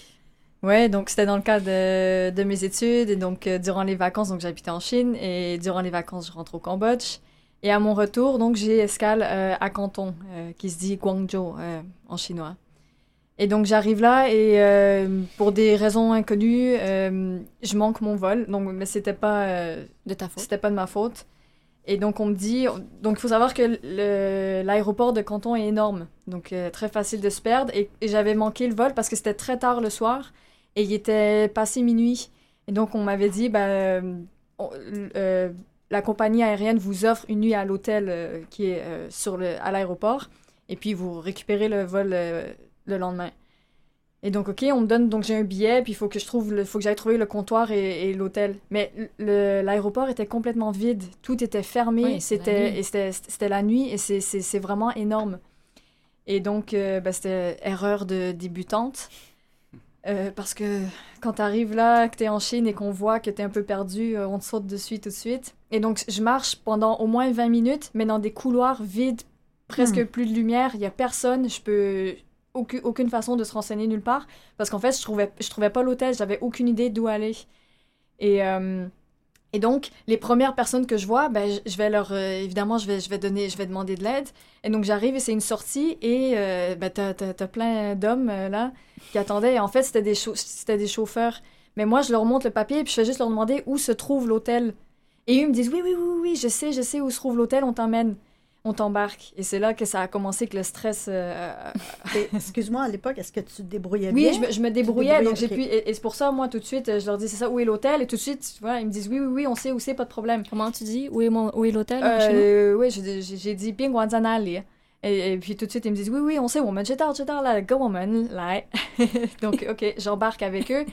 Ouais, donc c'était dans le cadre de, de mes études et donc euh, durant les vacances, donc j'habitais en Chine et durant les vacances, je rentre au Cambodge. Et à mon retour, donc j'ai escale euh, à Canton, euh, qui se dit Guangzhou en chinois. Et donc j'arrive là et pour des raisons inconnues, je manque mon vol. Donc, mais c'était pas, De ta faute. c'était pas de ma faute. Et donc on me dit, donc il faut savoir que l'aéroport de Canton est énorme, donc euh, très facile de se perdre. Et, et j'avais manqué le vol parce que c'était très tard le soir et il était passé minuit. Et donc on m'avait dit, bah, on- euh, la compagnie aérienne vous offre une nuit à l'hôtel euh, qui est euh, sur le, à l'aéroport et puis vous récupérez le vol euh, le lendemain. Et donc, OK, on me donne, donc j'ai un billet, puis il faut que je trouve, il faut que j'aille trouver le comptoir et, et l'hôtel. Mais l'aéroport était complètement vide, tout était fermé, Oui, c'était c'était la nuit et c'est- vraiment énorme. Et donc, ben, c'était erreur de débutante. Euh, parce que quand tu arrives là, que tu es en Chine et qu'on voit que tu es un peu perdu, euh, on te saute dessus tout de suite. Et donc, je marche pendant au moins 20 minutes, mais dans des couloirs vides, presque Hmm. plus de lumière, il y a personne. Je peux. aucune, aucune façon de se renseigner nulle part parce qu'en fait, je trouvais, je trouvais pas l'hôtel, j'avais aucune idée d'où aller. Et, euh, et donc, les premières personnes que je vois, ben, je- vais leur, euh, évidemment, je vais, je vais donner, je vais demander de l'aide. Et donc, j'arrive et c'est une sortie et euh, ben, t'as, plein d'hommes euh, là qui attendaient. Et en fait, c'était des, des chauffeurs. Mais moi, je leur montre le papier et puis je fais juste leur demander où se trouve l'hôtel. Et eux ils me disent oui, oui, oui, oui, je sais, je sais où se trouve l'hôtel, on t'emmène, on t'embarque. Et c'est là que ça a commencé que le stress. euh, Et, Excuse-moi, à l'époque, est-ce que tu te débrouillais oui, bien? je me, je me débrouillais, donc j'ai ok. pu. Et, et c'est pour ça, moi, tout de suite, je leur dis c'est ça, où est l'hôtel? Et tout de suite, voilà, ils me disent oui, oui, oui, on sait où c'est, pas de problème. Comment tu dis? Où est, mon... où est l'hôtel? chez nous? Euh, oui, j'ai j'ai- j'ai dit Guantanale. Et, et puis tout de suite, ils me disent oui, oui, on sait, woman, je t'en, je t'en, là, go woman, là. (laughs) donc, ok, j'embarque avec eux.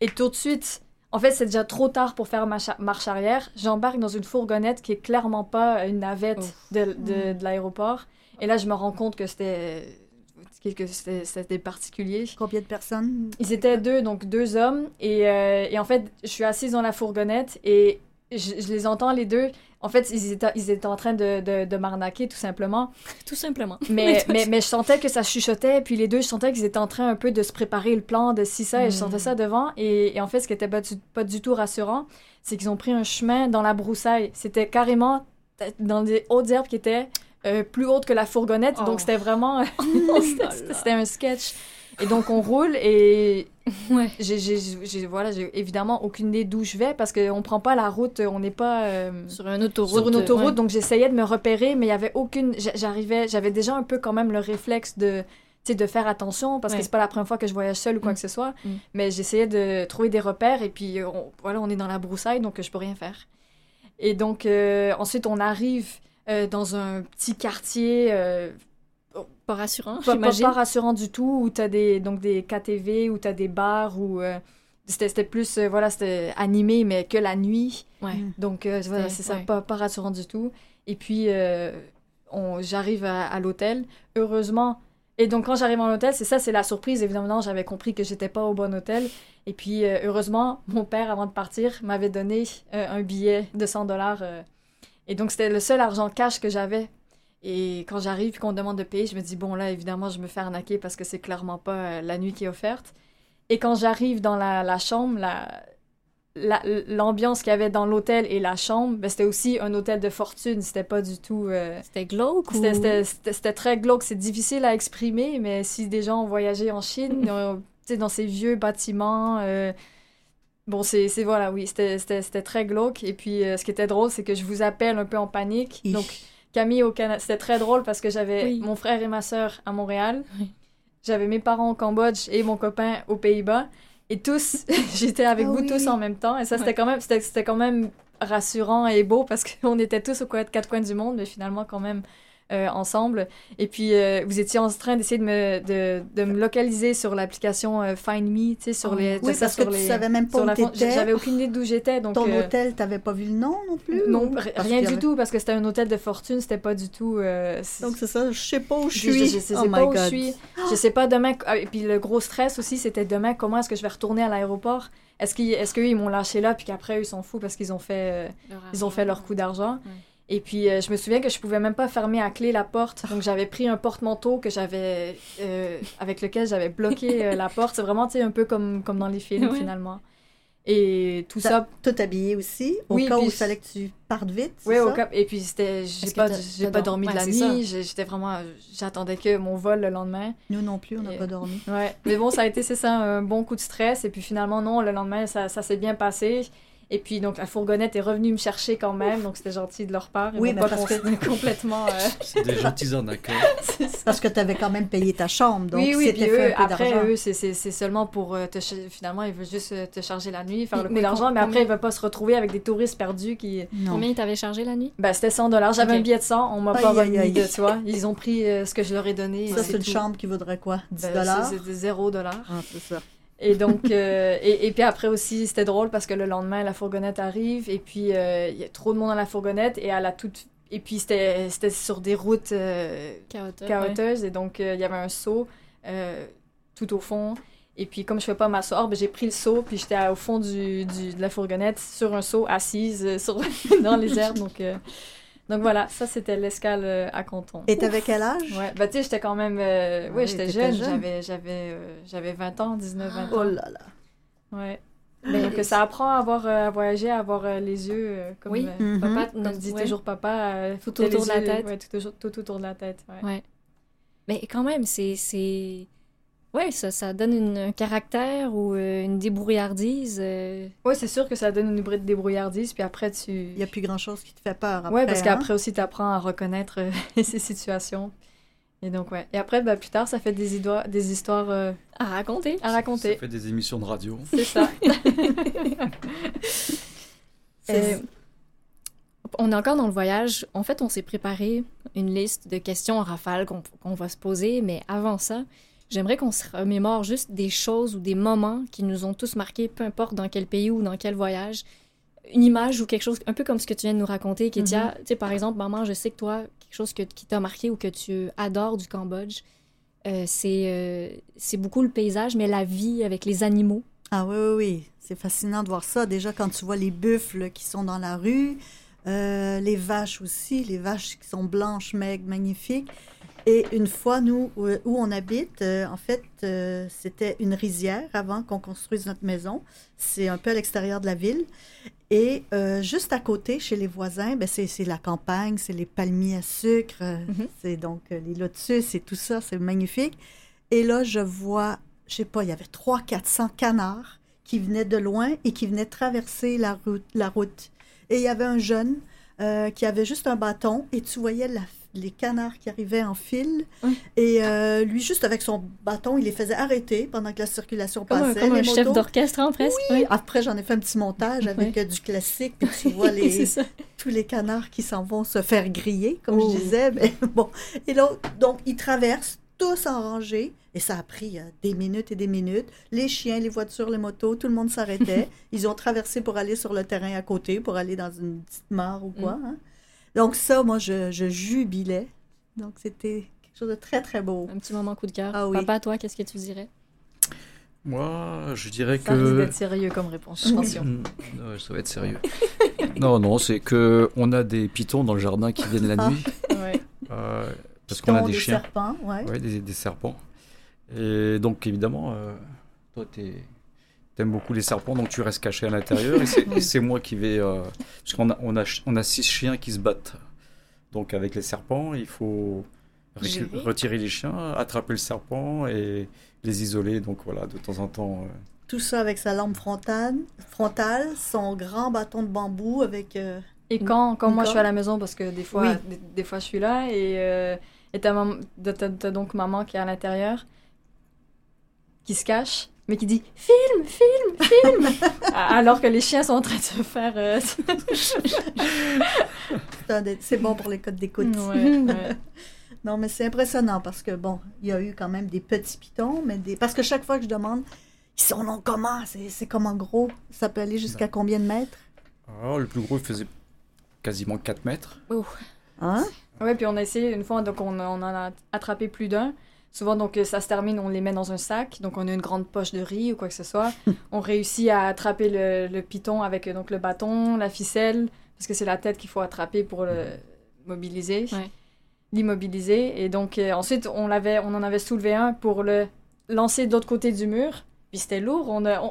Et tout de suite, en fait, c'est déjà trop tard pour faire marche arrière. J'embarque dans une fourgonnette qui est clairement pas une navette Ouf. de, de, de l'aéroport. Et là, je me rends compte que c'était que c'était c'était particulier. Combien de personnes? Ils étaient deux, donc deux hommes. Et, euh, et en fait, je suis assise dans la fourgonnette et je, je les entends les deux. En fait, ils étaient, ils étaient en train de, de, de m'arnaquer, tout simplement. Tout simplement. Mais, (laughs) mais, mais je sentais que ça chuchotait. Puis les deux, je sentais qu'ils étaient en train un peu de se préparer le plan de si ça. Et je Mm. sentais ça devant. Et, et en fait, ce qui était pas du, pas du tout rassurant, c'est qu'ils ont pris un chemin dans la broussaille. C'était carrément dans des hautes herbes qui étaient euh, plus hautes que la fourgonnette. Oh. Donc, c'était vraiment... (laughs) là. (laughs) c'était un sketch. Et donc, on roule et (laughs) Ouais. j'ai, voilà, j'ai évidemment aucune idée d'où je vais parce qu'on prend pas la route, on n'est pas euh, Sur une autoroute. sur une autoroute, ouais. donc j'essayais de me repérer, mais il y avait aucune. j'a- J'arrivais, j'avais déjà un peu quand même le réflexe de, de faire attention parce Ouais. que c'est pas la première fois que je voyage seule ou quoi Mm. que ce soit, Mm. mais j'essayais de trouver des repères et puis euh, on- voilà, on est dans la broussaille donc je peux rien faire. Et donc euh, ensuite on arrive euh, dans un petit quartier. euh, Pas rassurant, pas, pas, j'imagine. pas rassurant du tout, où t'as des, donc des KTV, où t'as des bars, où euh, c'était c'était plus, euh, voilà, c'était animé, mais que la nuit. Ouais. Mm. Donc, euh, voilà, c'est ça, ouais. pas, pas rassurant du tout. Et puis, euh, on- j'arrive à, à l'hôtel. Heureusement. Et donc, quand j'arrive à l'hôtel, c'est ça, c'est la surprise. Évidemment, j'avais compris que j'étais pas au bon hôtel. Et puis, euh, heureusement, mon père, avant de partir, m'avait donné euh, un billet de 100 dollars. et donc, c'était le seul argent cash que j'avais. Et quand j'arrive et qu'on me demande de payer, je me dis, bon, là, évidemment, je me fais arnaquer parce que c'est clairement pas euh, la nuit qui est offerte. Et quand j'arrive dans la, la chambre, la, la- l'ambiance qu'il y avait dans l'hôtel et la chambre, ben, c'était aussi un hôtel de fortune. C'était pas du tout. euh, C'était glauque ou... c'était, très glauque. C'est difficile à exprimer, mais si des gens ont voyagé en Chine, (laughs) euh, tu sais, dans ces vieux bâtiments. euh, Bon, c'est, voilà, oui, c'était, c'était, c'était très glauque. Et puis, euh, ce qui était drôle, c'est que je vous appelle un peu en panique. Donc, Camille au Canada, c'était très drôle parce que j'avais Oui. mon frère et ma sœur à Montréal. Oui. J'avais mes parents au Cambodge et mon copain aux Pays-Bas. Et tous, (laughs) j'étais avec Ah vous oui. tous en même temps. Et ça, c'était Ouais. quand même, c'était, quand même rassurant et beau parce (laughs) qu'on était tous aux quatre coins du monde, mais finalement quand même euh, ensemble. Et puis, euh, vous étiez en train d'essayer de me, de, de me localiser sur l'application euh, Find Me, tu sais, sur Oh. les... Oui, ça, parce que sur tu les- savais même pas où t'étais. J'avais aucune idée d'où j'étais, donc... Ton euh, hôtel, t'avais pas vu le nom non plus? non, rien du avait- tout, parce que c'était un hôtel de fortune, c'était pas du tout... euh, Donc c'est ça, je sais pas où je suis. je- je sais oh pas où je suis. Je sais pas demain. ah, Et puis le gros stress aussi, c'était demain, comment est-ce que je vais retourner à l'aéroport? Est-ce qu'ils est qu'eux, ils m'ont lâché là, puis qu'après, ils s'en foutent parce qu'ils ont fait, euh, ils ont fait leur coup d'argent? Ouais. Et puis, euh, je me souviens que je pouvais même pas fermer à clé la porte. Donc, j'avais pris un porte-manteau que j'avais, euh, avec lequel j'avais bloqué euh, la porte. C'est vraiment, tu sais, un peu comme, comme dans les films, Ouais. finalement. Et tout Ça- Tout habillé aussi, au Oui, cas où il fallait que tu partes vite. Oui, ça? au cap. Et puis, c'était, j'ai pas, j'ai pas dor- dormi de la nuit. J'étais vraiment, j'attendais que mon vol le lendemain. Nous non plus, on n'a Et- pas dormi. Ouais. Mais bon, ça a été, c'est ça, un bon coup de stress. Et puis finalement, non, le lendemain, ça, ça s'est bien passé. Et puis, donc, la fourgonnette est revenue me chercher quand même. Donc, c'était gentil de leur part. Ils Oui, mais pas parce que- complètement. euh, (laughs) C'est des gentils arnaqueurs. (laughs) Parce que tu avais quand même payé ta chambre, donc oui, oui, c'était puis fait eux, un peu après, d'argent. eux, c'est- c'est c'est seulement pour euh, te... ch- Finalement, ils veulent juste euh, te charger la nuit, faire le coup mais d'argent, mais après, ils veulent pas se retrouver avec des touristes perdus qui... Non. Combien ils t'avaient chargé la nuit? Ben, c'était 100 dollars. J'avais un billet de 100, on m'a pas remis de, tu vois. Ils ont pris euh, ce que je leur ai donné. Ça, c'est une tout. chambre qui vaudrait quoi? 10 Ben, dollars? c'est- C'était 0 dollars. Ah, c'est ça. Et donc, euh, et, et puis après aussi, c'était drôle parce que le lendemain, la fourgonnette arrive et puis euh, il y a trop de monde dans la fourgonnette et à la toute. Et puis c'était c'était sur des routes euh, Chaotique. chaoteuses et donc euh, il y avait un seau euh, tout au fond. Et puis comme je fais pas m'asseoir, ben, j'ai pris le seau puis j'étais au fond du, du- de la fourgonnette sur un seau assise sur, (laughs) dans les herbes. Donc, euh, Donc voilà, ça c'était l'escale euh, à Canton. Et t'avais quel âge? Ouais, bah tu sais, j'étais quand même. euh, Ah oui, oui, j'étais jeune. jeune. J'avais, j'avais, euh, j'avais 20 ans, 19, 20 Oh ans. là là. Ouais. Ben, Donc ça apprend à, avoir, euh, à voyager, à avoir euh, les yeux euh, comme. Oui. euh, Mhm. Papa, Comme dit ouais. toujours papa, euh, Tout autour de la tête. Ouais, tout, autour de la tête. Ouais. Ouais. Mais quand même, c'est. Ouais, ça, ça donne une- un caractère ou euh, une débrouillardise. euh, Ouais, c'est sûr que ça donne une bride débrouillardise, puis après tu. Il n'y a plus grand-chose qui te fait peur après. ouais, parce hein? qu'après aussi, tu apprends à reconnaître euh, (laughs) ces situations. Et donc, ouais. Et après, bah, plus tard, ça fait des, histoires des histoires euh, à raconter. à Ça raconter. fait des émissions de radio. C'est ça. (laughs) C'est- Euh, on est encore dans le voyage. En fait, on s'est préparé une liste de questions en rafale qu'on qu'on va se poser, mais avant ça, j'aimerais qu'on se remémore juste des choses ou des moments qui nous ont tous marqués, peu importe dans quel pays ou dans quel voyage. Une image ou quelque chose, un peu comme ce que tu viens de nous raconter, Kétia. Tu sais, par exemple, maman, je sais que toi, quelque chose que- qui t'a marqué ou que tu adores du Cambodge, euh, c'est euh, c'est beaucoup le paysage, mais la vie avec les animaux. Ah oui, oui, oui. C'est fascinant de voir ça. Déjà, quand tu vois les buffles qui sont dans la rue, euh, les vaches aussi, les vaches qui sont blanches, maigres, magnifiques. Et une fois, nous, où, on habite, euh, en fait, euh, c'était une rizière avant qu'on construise notre maison. C'est un peu à l'extérieur de la ville. Et euh, juste à côté, chez les voisins, ben, c'est la campagne, c'est les palmiers à sucre, Mhm. c'est donc les lotus et tout ça, c'est magnifique. Et là, je vois, je sais pas, il y avait 300-400 canards qui venaient de loin et qui venaient traverser la route. La route. Et il y avait un jeune qui avait juste un bâton et tu voyais la- les canards qui arrivaient en file. Oui. Et euh, lui, juste avec son bâton, il les faisait arrêter pendant que la circulation Comme un, passait. comme les un chef d'orchestre, hein, presque. Oui, Après, j'en ai fait un petit montage avec euh, du classique, puis tu (laughs) vois les, tous les canards qui s'en vont se faire griller, comme Oh. je disais. Mais (laughs) bon. Et là, donc, ils traversent tous en rangée, et ça a pris euh, des minutes et des minutes. Les chiens, les voitures, les motos, tout le monde s'arrêtait. (laughs) Ils ont traversé pour aller sur le terrain à côté, pour aller dans une petite mare ou quoi. hein. Donc ça, moi, je, je jubilais. Donc c'était quelque chose de très, très beau. Un petit moment coup de cœur. Ah oui. Papa, toi, qu'est-ce que tu dirais? Moi, je dirais Ça que. d'être sérieux comme réponse, attention. Mm, ouais, ça va être sérieux. (laughs) non, non, c'est que on a des pitons dans le jardin qui viennent la Ah. nuit. (laughs) Ouais. euh, parce qu'on a Pitons, des chiens. serpents, ouais. Ouais, des, des serpents. Et donc, évidemment, euh, toi, t'es- t'aimes beaucoup les serpents, donc tu restes caché à l'intérieur. et c'est- moi qui vais. euh, parce qu'on a, on a, on a six chiens qui se battent. Donc, avec les serpents, il faut retirer les chiens, attraper le serpent et les isoler. Donc, voilà, de temps en temps. euh, Tout ça avec sa lampe frontale, frontale son grand bâton de bambou avec... euh, Et quand, quand moi je suis à la maison, parce que des fois, Oui. des, des fois je suis là, et, euh, et t'as, mam- t'as- t'as- t'as donc maman qui est à l'intérieur, qui se cache, mais qui dit Film, film, film (laughs) Alors que les chiens sont en train de se faire. euh, (laughs) c'est bon pour les codes d'écoute. ouais, ouais. (laughs) Non, mais c'est impressionnant parce que, bon, il y a eu quand même des petits pitons, mais des... Parce que chaque fois que je demande, ils sont longs comment? C'est c'est comment gros? Ça peut aller jusqu'à combien de mètres? ah, le plus gros, il faisait quasiment 4 mètres. Hein? Ouais, puis on a essayé une fois, donc on, on en a attrapé plus d'un. Souvent, donc euh, ça se termine, on les met dans un sac, donc on a une grande poche de riz ou quoi que ce soit. (laughs) on réussit à attraper le, le python avec euh, donc le bâton, la ficelle, parce que c'est la tête qu'il faut attraper pour le mobiliser, Ouais. l'immobiliser. Et donc euh, ensuite, on l'avait, on en avait soulevé un pour le lancer de l'autre côté du mur. Puis c'était lourd, on a, on-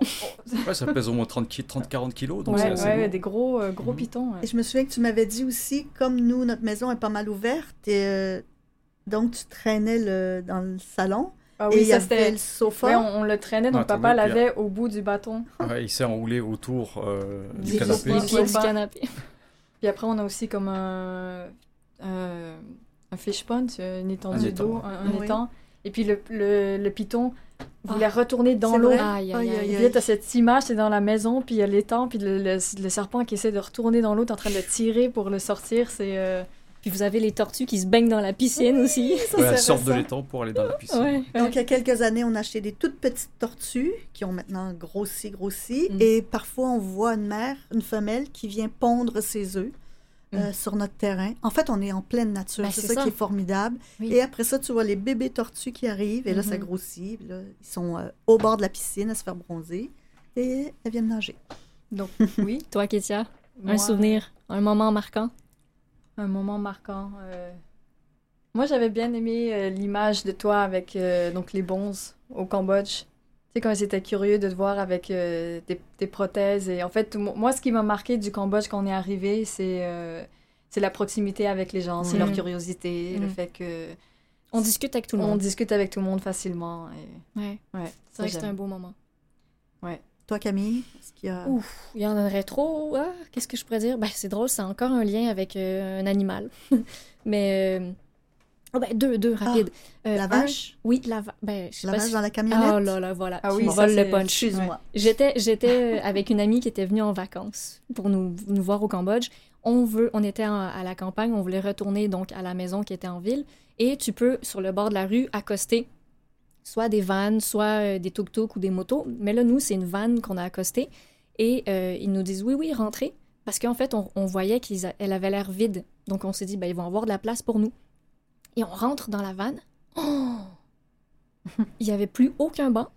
Ouais, ça pèse au moins 30-40 kilos, donc ouais, c'est assez ouais, lourd. des gros, euh, gros Mhm. pythons. ouais. Et je me souviens que tu m'avais dit aussi, comme nous, notre maison est pas mal ouverte, et euh, donc tu traînais le, dans le salon, Ah et oui, y ça c'était. le sofa. Ouais, on, on le traînait, donc Ah, t'as papa l'avait au bout du bâton. (laughs) Ouais, il s'est enroulé autour euh, du Des canapé. Ouais. pieds du canapé. Puis après, on a aussi comme un, un, un fish pond, une étendue Un étang, d'eau, ouais. un, un Oui. étang. Et puis le, le, le python voulait Ah, retourner dans l'eau. Aïe, aïe, Aïe, t'as cette image, c'est dans la maison, puis il y a l'étang, puis le, le, le serpent qui essaie de retourner dans l'eau, t'es en train de le tirer pour le sortir. C'est. euh, Puis vous avez les tortues qui se baignent dans la piscine aussi. Ça, Ouais, elles sortent de l'étang pour aller dans la piscine. Ouais. Donc, il y a quelques années, on a acheté des toutes petites tortues qui ont maintenant grossi, grossi. Mm. Et parfois, on voit une mère, une femelle, qui vient pondre ses œufs euh, sur notre terrain. En fait, on est en pleine nature. Ben, c'est ça, ça. qui est formidable. Oui. Et après ça, tu vois les bébés tortues qui arrivent. Et là, ça Mhm. grossit. Là, ils sont euh, au bord de la piscine à se faire bronzer. Et elles viennent nager. Donc, (laughs) oui. Toi, Kétia, moi, un souvenir, un moment marquant? Un moment marquant. euh. Moi, j'avais bien aimé euh, l'image de toi avec euh, donc les bons au Cambodge. Tu sais, quand ils étaient curieux de te voir avec tes, tes prothèses. Et en fait, mo- moi, ce qui m'a marqué du Cambodge quand on est arrivé, c'est c'est la proximité avec les gens, c'est leur curiosité, le Mhm. fait que On discute avec tout le on monde. discute avec tout le monde facilement. Et... Ouais. Ouais, C'est vrai que c'est un beau moment. Toi, Camille, est-ce qu'il y a... Ouf, il y en aurait trop. Ah, Qu'est-ce que je pourrais dire? Ben, c'est drôle, c'est encore un lien avec euh, un animal. (laughs) Mais. euh, oh, ben, deux, deux, rapide. Euh, la un- vache? oui, la vache. Ben, je sais La pas vache si- dans la camionnette? Oh là là, voilà. Ah tu oui, ça, voles le punch. Excuse-moi. J'étais, j'étais euh, avec une amie qui était venue en vacances pour nous, nous voir au Cambodge. On veut, on était en- à la campagne, on voulait retourner donc à la maison qui était en ville. Et tu peux, sur le bord de la rue, accoster soit des vannes, soit euh, des tuk-tuk ou des motos. Mais là, nous, c'est une vanne qu'on a accostée. Et euh, ils nous disent oui, oui, rentrez. Parce qu'en fait, on, on voyait qu'elle avait l'air vide. Donc, on s'est dit, ben, ils vont avoir de la place pour nous. Et on rentre dans la vanne. Oh! (laughs) Il n'y avait plus aucun banc,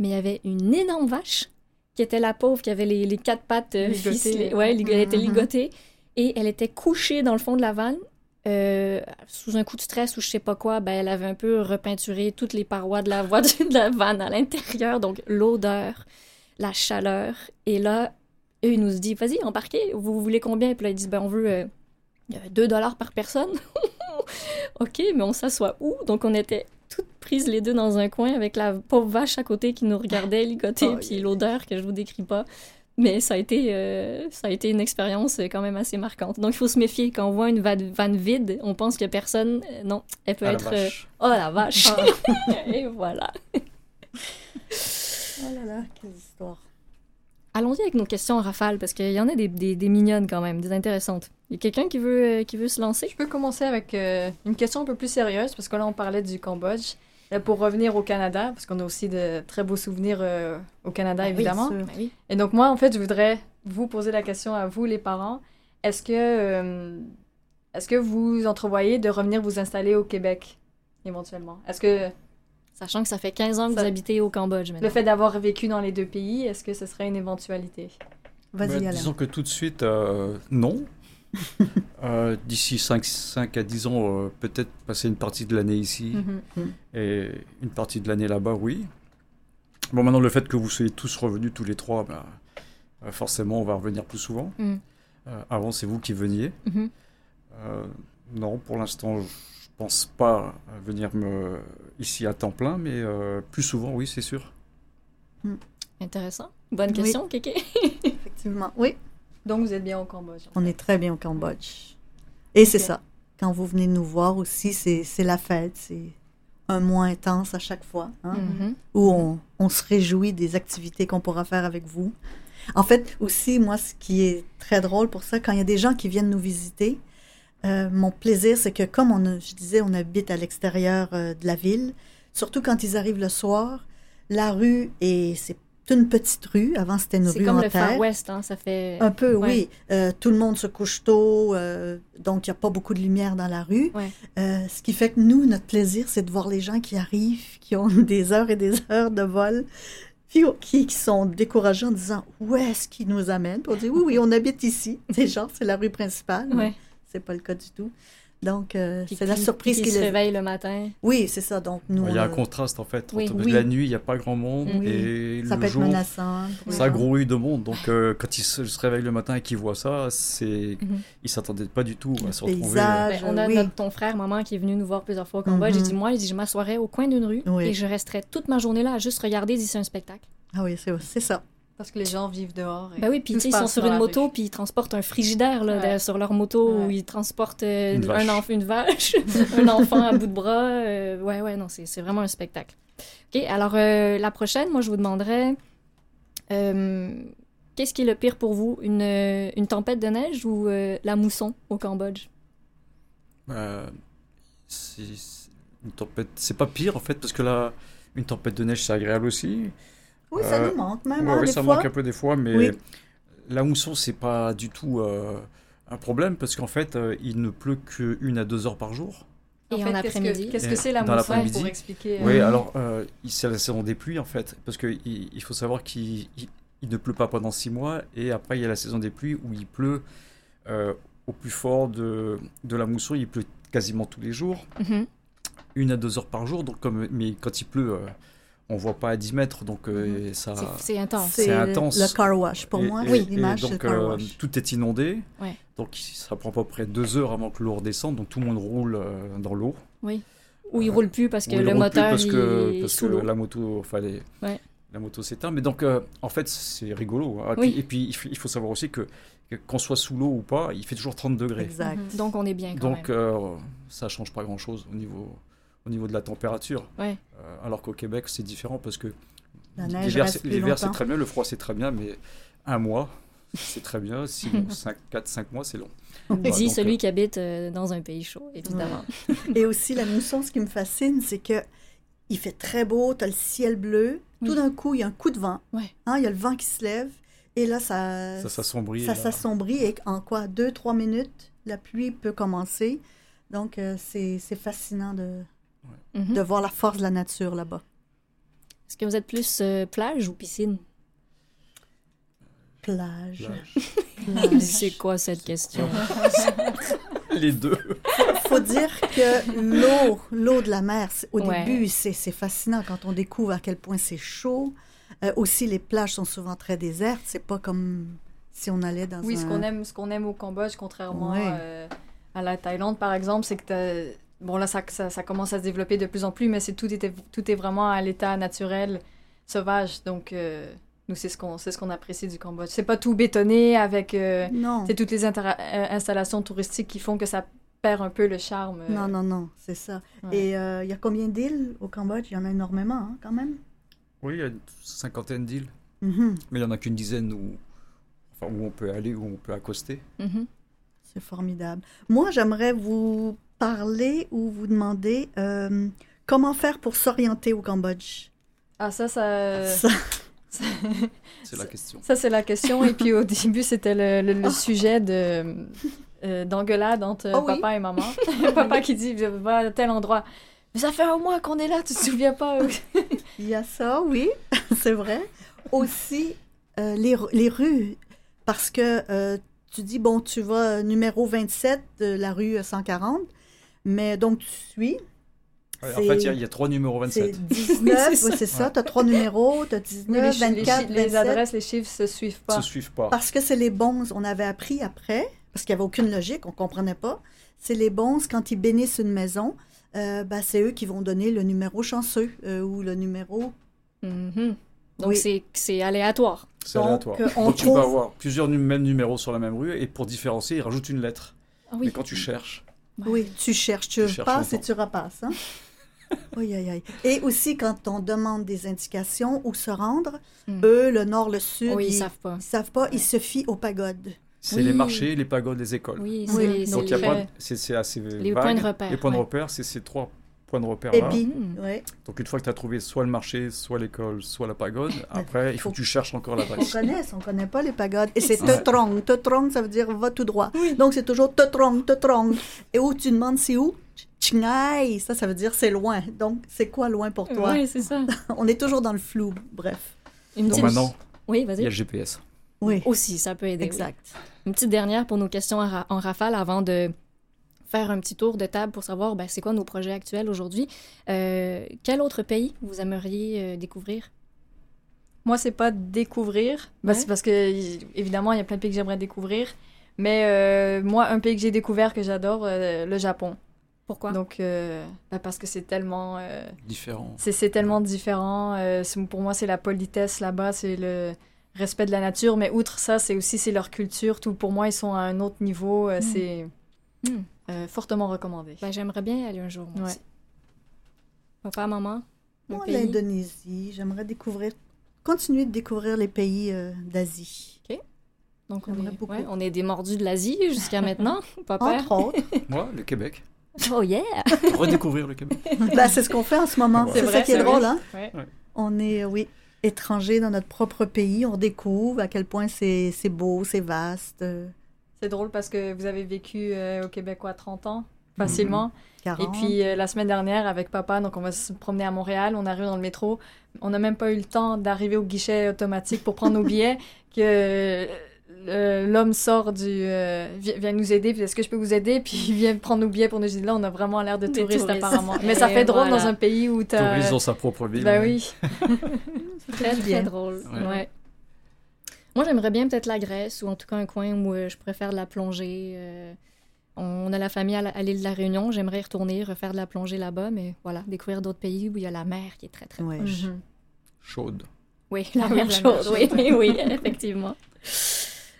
mais il y avait une énorme vache qui était la pauvre, qui avait les, les quatre pattes euh, Ligotées. ficelées. Ouais, elle était Mhm. ligotée. Et elle était couchée dans le fond de la vanne. Euh, sous un coup de stress ou je sais pas quoi, ben, elle avait un peu repeinturé toutes les parois de la voiture de la vanne à l'intérieur. Donc, l'odeur, la chaleur. Et là, eux, ils nous disent, vas-y, embarquez, vous voulez combien? Puis là, ils disent, ben, on veut euh, 2 dollars par personne. (laughs) OK, mais on s'assoit où? Donc, on était toutes prises les deux dans un coin avec la pauvre vache à côté qui nous regardait ligoter, Oh, puis l'odeur que je vous décris pas. Mais ça a été, euh, ça a été une expérience euh, quand même assez marquante. Donc, il faut se méfier. Quand on voit une vanne, vide, on pense que personne... euh, non, elle peut Ah, la être... euh, oh, la vache! Ah. (laughs) Et voilà. Oh là là, quelle histoire. Allons-y avec nos questions en rafale, parce qu'il y en a des, des, des mignonnes quand même, des intéressantes. Il y a quelqu'un qui veut, euh, qui veut se lancer? Je peux commencer avec euh, une question un peu plus sérieuse, parce que là, on parlait du Cambodge. Là, pour revenir au Canada, parce qu'on a aussi de très beaux souvenirs euh, au Canada, Ah oui, évidemment. sûr. Oui. Et donc, moi, en fait, je voudrais vous poser la question à vous, les parents. Est-ce que, euh, est-ce que vous entrevoyez de revenir vous installer au Québec, éventuellement? Est-ce que Sachant que ça fait 15 ans que Ça- vous habitez au Cambodge maintenant. le fait d'avoir vécu dans les deux pays, est-ce que ce serait une éventualité? Vas-y, Bah, Alain. disons que tout de suite, euh, non. (laughs) Euh, D'ici 5, 5 à 10 ans, euh, peut-être passer une partie de l'année ici Mhm. et une partie de l'année là-bas, oui. Bon, maintenant, le fait que vous soyez tous revenus tous les trois, bah, euh, forcément, on va revenir plus souvent. Mm. Euh, avant, c'est vous qui veniez. Mhm. Euh, non, pour l'instant, je pense pas venir me, ici à temps plein, mais euh, plus souvent, oui, c'est sûr. Intéressant. Bonne Oui. question, Kéké. Effectivement, oui. Donc, vous êtes bien au Cambodge. On est très bien au Cambodge. Et c'est ça. Quand vous venez nous voir aussi, c'est la fête. C'est un mois intense à chaque fois, hein, Mhm. où on, on se réjouit des activités qu'on pourra faire avec vous. En fait, aussi, moi, ce qui est très drôle pour ça, quand il y a des gens qui viennent nous visiter, euh, mon plaisir, c'est que comme on je disais, on habite à l'extérieur euh, de la ville, surtout quand ils arrivent le soir, la rue, et c'est une petite rue, avant c'était une C'est rue comme en le terre. Far West, hein, ça fait... Un peu, Ouais. oui. Euh, tout le monde se couche tôt, euh, donc il n'y a pas beaucoup de lumière dans la rue. Ouais. Euh, ce qui fait que nous, notre plaisir, c'est de voir les gens qui arrivent, qui ont (laughs) des heures et des heures de vol, puis qui, qui sont découragés en disant où est-ce qu'ils nous amènent? On dit oui, oui, on habite ici. (laughs) Genre, c'est la rue principale. mais Ouais. C'est pas le cas du tout. Donc, euh, c'est la surprise qui qui se les. réveille le matin. Oui, c'est ça. Donc, nous. Il y a un a- contraste, en fait. Oui. entre- Oui. La nuit, il n'y a pas grand monde, Oui. et Ça le peut être jour, menaçant. ça grouille de monde. Donc, euh, quand ils se, se réveillent le matin et qu'ils voient ça, c'est, Mhm. ils s'attendaient pas du tout à se retrouver. paysage. Ben, on a oui. notre, ton frère, maman, qui est venu nous voir plusieurs fois au Cambodge. Mhm. Il dit, moi, il dit, je m'assoirais au coin d'une rue Oui. et je resterais toute ma journée là à juste regarder d'ici un spectacle. Ah oui, c'est c'est ça. Parce que les gens vivent dehors. et Ben oui, puis ils sont sur une moto, puis ils transportent un frigidaire là, Ouais. de- sur leur moto, Ouais. ou ils transportent euh, Une un vache. enfant, une vache, (laughs) un enfant à bout de bras. euh, ouais, ouais, non, c'est c'est vraiment un spectacle. OK, alors euh, la prochaine, moi, je vous demanderais, euh, qu'est-ce qui est le pire pour vous, une, une tempête de neige ou euh, la mousson au Cambodge? Euh, c'est c'est une tempête. C'est pas pire en fait parce que là, une tempête de neige c'est agréable aussi. Oui, ça Euh, nous manque même. Ouais, hein, des ça fois. manque un peu des fois, mais Oui. la mousson c'est pas du tout euh, un problème parce qu'en fait euh, il ne pleut qu'une à deux heures par jour. Et en fait, qu'est-ce que- après-midi? Qu'est-ce que c'est la dans mousson l'après-midi. pour expliquer euh, Oui, alors euh, c'est la saison des pluies en fait parce que il, il faut savoir qu'il il- il ne pleut pas pendant six mois et après il y a la saison des pluies où il pleut euh, au plus fort de, de la mousson, il pleut quasiment tous les jours, Mhm. une à deux heures par jour. Donc comme, mais quand il pleut, euh, on voit pas à 10 mètres, donc euh, ça. C'est- intense. C'est intense. le car wash. Pour Et- moi, et- et l'image donc car euh, tout est inondé. Ouais. Donc ça prend à peu près deux heures avant que l'eau redescende. Donc tout le monde roule euh, dans l'eau. Ou il roule plus parce que Ou il le roule plus moteur parce que, il est parce sous que l'eau. la moto, enfin, les- Ouais. la moto s'éteint. Mais donc, euh, en fait, c'est rigolo. hein. Et Oui. puis- Et puis, il faut- savoir aussi que, qu'on soit sous l'eau ou pas, il fait toujours 30 degrés. Exact. Mhm. Donc on est bien quand Donc, même. euh, ça change pas grand-chose au niveau, au niveau de la température. Ouais. Euh, alors qu'au Québec, c'est différent parce que l'hiver, c'est- très bien, le froid, c'est très bien, mais un mois, c'est très bien. Sinon, 4, 5 mois, c'est long. Dit donc, celui euh, qui habite euh, dans un pays chaud, évidemment. Et aussi, la mousson, ce qui me fascine, c'est que il fait très beau, tu as le ciel bleu. Tout d'un coup, il y a un coup de vent. Ouais. Hein, il y a le vent qui se lève. Et là, ça, Ça s'assombrit. ça s'assombrit. Et en quoi Deux, trois minutes, la pluie peut commencer. Donc, euh, c'est c'est fascinant de, De voir la force de la nature là-bas. Est-ce que vous êtes plus euh, plage ou piscine? Plage. Plage. (laughs) plage. C'est quoi cette question? (laughs) Les deux. faut dire que l'eau, l'eau de la mer, au Ouais. début, c'est c'est fascinant quand on découvre à quel point c'est chaud. Euh, aussi, les plages sont souvent très désertes. C'est pas comme si on allait dans Oui, un... ce qu'on aime, ce qu'on aime au Cambodge, contrairement Ouais. euh, à la Thaïlande, par exemple, c'est que bon là, ça, ça, ça commence à se développer de plus en plus, mais c'est tout était tout est vraiment à l'état naturel, sauvage. Donc euh, nous, c'est ce qu'on c'est ce qu'on apprécie du Cambodge. C'est pas tout bétonné avec euh, Non, c'est toutes les euh, installations touristiques qui font que ça perd un peu le charme. euh. non, non, non, c'est ça. Ouais. Et euh, il y a combien d'îles au Cambodge? Il y en a énormément, hein, quand même. Oui, il y a une cinquantaine d'îles. Mhm. Mais il n'y en a qu'une dizaine où, enfin, où on peut aller, où on peut accoster. Mhm. C'est formidable. Moi, j'aimerais vous parler ou vous demander euh, comment faire pour s'orienter au Cambodge? Ah ça, ça, Ça- (laughs) C'est la question. ça c'est la question. Et puis au début, c'était le, le- le sujet de euh, d'engueulade entre Ah oui? papa et maman. (laughs) papa qui dit va à tel endroit. Mais ça fait un mois qu'on est là, tu te souviens pas (laughs) Il y a ça, oui, c'est vrai. Aussi, euh, les, les rues, parce que euh, tu dis, bon, tu vas euh, numéro 27 de la rue 140, mais donc tu suis. Ouais, en fait, il y a- il y, a trois numéros C'est 27. 19, C'est oui, c'est (laughs) ça, tu as trois numéros, tu as Oui, 19, les, chi- les 24, chi- les 27. adresses, les chiffres se suivent pas. se suivent pas. Parce que c'est les bons, on avait appris après, parce qu'il n'y avait aucune logique, on ne comprenait pas. C'est les bons, quand ils bénissent une maison, euh, ben, c'est eux qui vont donner le numéro chanceux euh, ou le numéro. Mhm. Donc Oui. c'est- c'est aléatoire. C'est aléatoire. euh, on Donc tu peux avoir plusieurs mêmes numéros sur la même rue et pour différencier, ils rajoutent une lettre. Ah Mais oui. quand tu cherches, Oui, tu cherches, tu, Tu cherches passes et tu repasses. Hein? (laughs) oui, aïe, aïe. Et aussi, quand on demande des indications où se rendre, Hmm. eux, le nord, le sud, Oui, ils ils savent pas. ils savent pas, ils se fient aux pagodes. c'est Oui. les marchés, les pagodes, les écoles. Oui, Oui, c'est c'est Donc il y a les- pas, de- c'est c'est assez les vague. points de repère, Les points ouais. de repère, c'est ces trois de repère Et là. puis, ouais, Donc une fois que tu as trouvé soit le marché, soit l'école, soit la pagode, (laughs) après il faut que tu cherches encore on l'adresse. connaît, on connaît pas les pagodes. Et c'est Ouais. Tetrong. Tetrong, ça veut dire va tout droit. Donc c'est toujours Tetrong, Tetrong. Et où tu demandes c'est où? Chingai, ça, ça veut dire c'est loin. Donc c'est quoi loin pour toi? Ouais, c'est ça. (laughs) On est toujours dans le flou, bref. Une Donc maintenant, Oui, il y a le GPS. Oui, Aussi, ça peut aider. oui. exact. Une petite dernière pour nos questions en rafale avant de faire un petit tour de table pour savoir ben, c'est quoi nos projets actuels aujourd'hui. Euh, quel autre pays vous aimeriez euh, découvrir? Moi, c'est pas découvrir, Ouais. c'est parce que évidemment, il y a plein de pays que j'aimerais découvrir. Mais euh, moi, un pays que j'ai découvert que j'adore, euh, le Japon. Pourquoi? Donc, euh, bah, parce que c'est tellement, euh, Différent. c'est c'est tellement différent. euh, c'est- pour moi, c'est la politesse là-bas, c'est le respect de la nature. Mais outre ça, c'est aussi c'est leur culture. Tout pour moi, ils sont à un autre niveau. euh, Mm. C'est Mm. Euh, fortement recommandé. Ben, J'aimerais bien y aller un jour. Moi Ouais. aussi. Papa, maman? Moi, pays? l'Indonésie, j'aimerais découvrir, continuer de découvrir les pays euh, d'Asie. Donc, on est, beaucoup. ouais, on est des mordus de l'Asie jusqu'à maintenant, (laughs) papa. Entre autres. (laughs) Moi, le Québec. Oh yeah! (laughs) Redécouvrir le Québec. Ben, c'est ce qu'on fait en ce moment. Ouais. C'est C'est ça vrai, qui est c'est drôle, hein? Ouais. On est, oui, étrangers dans notre propre pays. On découvre à quel point c'est c'est beau, c'est vaste. C'est drôle parce que vous avez vécu euh, au Québec, quoi, 30 ans, facilement. 40. Et puis euh, la semaine dernière, avec papa, donc on va se promener à Montréal, on arrive dans le métro. On n'a même pas eu le temps d'arriver au guichet automatique pour prendre nos billets (laughs) que euh, l'homme sort du. euh, vi- vient nous aider, puis est-ce que je peux vous aider? Puis il vient prendre nos billets pour nous dire là, on a vraiment l'air de touristes, touristes. apparemment. (laughs) Mais ça fait drôle voilà. dans un pays où t'as. Touristes dans sa propre ville. Ben oui. Très, très bien. drôle. Ouais. Ouais. Moi, j'aimerais bien peut-être la Grèce ou en tout cas un coin où euh, je pourrais faire de la plongée. euh, on a la famille à, l'île de la Réunion. J'aimerais y retourner, refaire de la plongée là-bas, mais voilà, découvrir d'autres pays où il y a la mer qui est très, très Ouais. proche. Mhm. Chaude. Oui, (laughs) la chose. même Oui, oui, effectivement.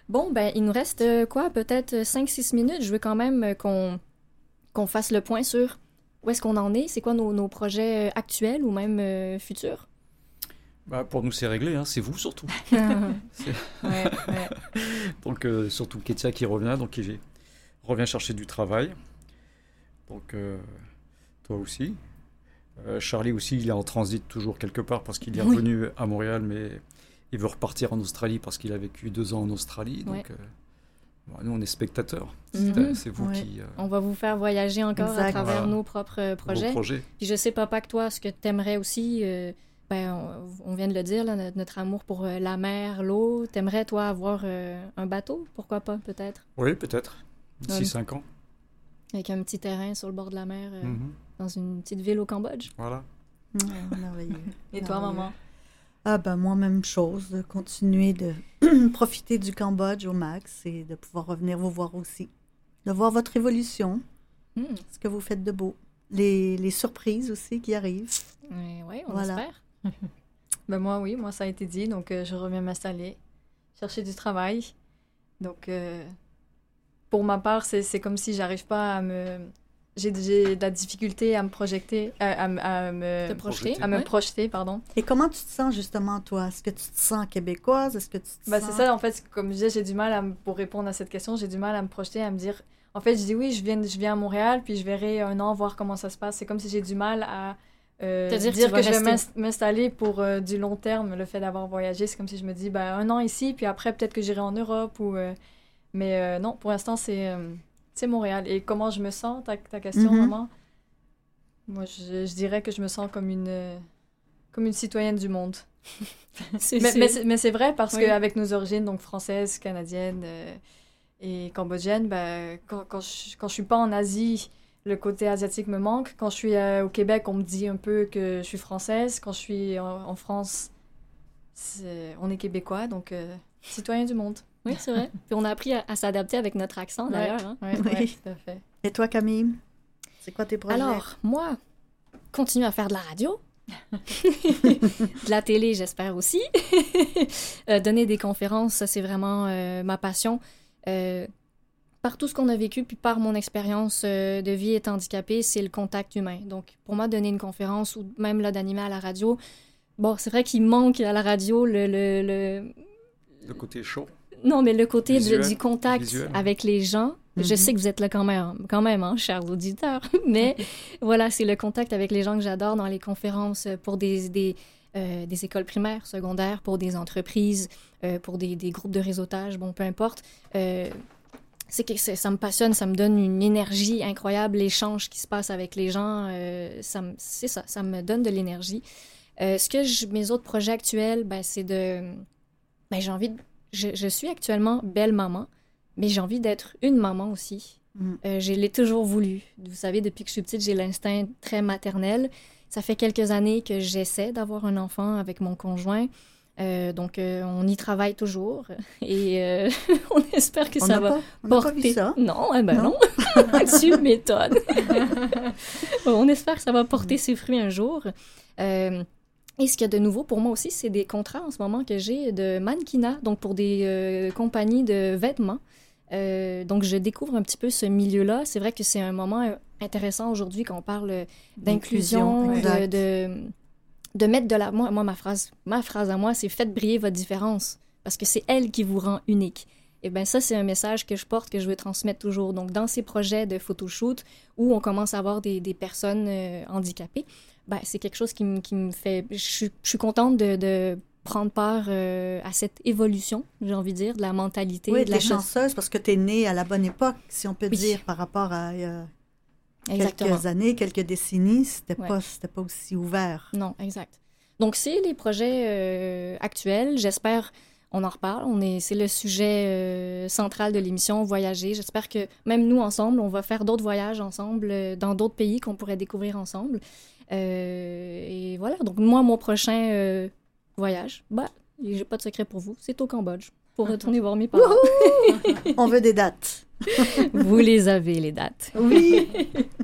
Bon, ben, il nous reste euh, quoi? Peut-être 5-6 minutes. Je veux quand même qu'on qu'on fasse le point sur où est-ce qu'on en est, c'est quoi nos, nos projets actuels ou même euh, futurs? Bah, pour nous, c'est réglé, hein, c'est vous surtout. (laughs) ouais, Ouais, ouais. (laughs) Donc, euh, surtout Ketia qui revient, donc qui revient chercher du travail. Donc, euh, toi aussi. Euh, Charlie aussi, il est en transit toujours quelque part parce qu'il est Oui. revenu à Montréal, mais il veut repartir en Australie parce qu'il a vécu deux ans en Australie. Donc, Ouais. bah, nous, on est spectateurs. Mhm. C'est- C'est vous qui. On va vous faire voyager encore à travers Voilà. nos propres vos projets. Puis je sais, papa, que toi, ce que tu aimerais aussi, ben, on, on vient de le dire, là, notre, notre amour pour euh, la mer, l'eau. T'aimerais, toi, avoir euh, un bateau? Pourquoi pas, peut-être? Oui, peut-être. D'ici cinq ans. Avec un petit terrain sur le bord de la mer, euh, Mhm. dans une petite ville au Cambodge. Voilà. Ouais, merveilleux. (laughs) Et toi, maman? Ah ben moi, même chose, de continuer de (clears throat) profiter du Cambodge au max et de pouvoir revenir vous voir aussi. De voir votre évolution, Hmm. ce que vous faites de beau. Les, les surprises aussi qui arrivent. Ouais, ouais, on Voilà. espère. Ben moi, oui, moi, ça a été dit. Donc, euh, je reviens m'installer, chercher du travail. Donc, euh, pour ma part, c'est c'est comme si j'arrive pas à me... J'ai j'ai de la difficulté à me projeter, à, à me- à me... Te projeter. à me ouais. projeter, pardon. Et comment tu te sens justement, toi? Est-ce que tu te sens québécoise? Est-ce que tu te Ben, sens... c'est ça, en fait, comme je disais, j'ai du mal à me- pour répondre à cette question, j'ai du mal à me projeter, à me dire. En fait, je dis oui, je viens, je viens à Montréal, puis je verrai un an voir comment ça se passe. C'est comme si j'ai du mal à euh, dire dire, que je vais m'installer pour euh, du long terme. Le fait d'avoir voyagé, c'est comme si je me dis ben, un an ici, puis après, peut-être que j'irai en Europe. ou euh, Mais euh, non, pour l'instant, c'est Montréal. Et comment je me sens, ta, ta question, Mhm. maman? Moi, je, je dirais que je me sens comme une, comme une citoyenne du monde. (laughs) Mais, mais c'est- vrai parce Oui. qu'avec nos origines, donc françaises, canadiennes et cambodgiennes, ben, quand, quand, je, quand je suis pas en Asie, le côté asiatique me manque. Quand je suis euh, au Québec, on me dit un peu que je suis française. Quand je suis en, en France, on est québécois, donc euh, citoyen du monde. Oui, c'est vrai. (laughs) Puis on a appris à, à s'adapter avec notre accent, Ouais. d'ailleurs. hein. Ouais, Oui. ouais, tout à fait. Et toi, Camille? C'est quoi tes projets? Alors, moi, continue à faire de la radio. (laughs) de la télé, j'espère aussi. (laughs) Euh, donner des conférences, ça, c'est vraiment euh, ma passion. Par tout ce qu'on a vécu, puis par mon expérience euh, de vie étant handicapée, c'est le contact humain. Donc, pour moi, donner une conférence ou même là, d'animer à la radio, bon, c'est vrai qu'il manque à la radio le, le, le- Le côté chaud. non, mais le côté de- du contact visuel. avec les gens, je Mhm. sais que vous êtes là quand même, quand même, hein, chers auditeurs. (laughs) Mais (laughs) voilà, c'est le contact avec les gens que j'adore dans les conférences euh, pour des, des, euh, des écoles primaires, secondaires, pour des entreprises, euh, pour des, des groupes de réseautage, bon, peu importe. Euh, c'est que ça me passionne, ça me donne une énergie incroyable, l'échange qui se passe avec les gens, euh, ça me- c'est ça, ça me donne de l'énergie. Euh, ce que je- mes autres projets actuels, ben, c'est de... Ben, j'ai envie de... Je, je suis actuellement belle maman, mais j'ai envie d'être une maman aussi. Mm. Euh, je l'ai toujours voulu. Vous savez, depuis que je suis petite, j'ai l'instinct très maternel. Ça fait quelques années que j'essaie d'avoir un enfant avec mon conjoint. Euh, donc, euh, on y travaille toujours (laughs) et euh, (laughs) on espère que On ça va pas, on n'a pas porter. vu ça. Non, eh ben non? Non. (laughs) tu m'étonnes. on espère que ça va porter ses fruits un jour. Euh, et ce qu'il y a de nouveau pour moi aussi, c'est des contrats en ce moment que j'ai de mannequinat, donc pour des compagnies de vêtements. Donc, je découvre un petit peu ce milieu-là. C'est vrai que c'est un moment intéressant aujourd'hui quand on parle d'inclusion, de, de mettre de la... Moi, moi, ma phrase, ma phrase à moi, c'est « Faites briller votre différence », parce que c'est elle qui vous rend unique. Et bien ça, c'est un message que je porte, que je veux transmettre toujours. Donc, dans ces projets de photoshoot où on commence à avoir des, des personnes euh, handicapées, ben, c'est quelque chose qui, me- qui fait... Je suis, je suis contente de, de prendre part euh, à cette évolution, j'ai envie de dire, de la mentalité, Oui, de la la chanceuse parce que tu es née à la bonne époque, si on peut Oui. dire, par rapport à euh, Exactement. quelques années, quelques décennies, c'était Ouais. pas, pas aussi ouvert. Non, exact. Donc, c'est les projets euh, actuels. J'espère on en reparle. On est, c'est le sujet euh, central de l'émission, voyager. J'espère que même nous ensemble, on va faire d'autres voyages ensemble euh, dans d'autres pays qu'on pourrait découvrir ensemble. Et voilà. Donc moi, mon prochain voyage, bah, j'ai pas de secret pour vous, c'est au Cambodge pour (laughs) retourner voir mes (laughs) parents. On veut des dates. (laughs) vous les avez les dates. Oui.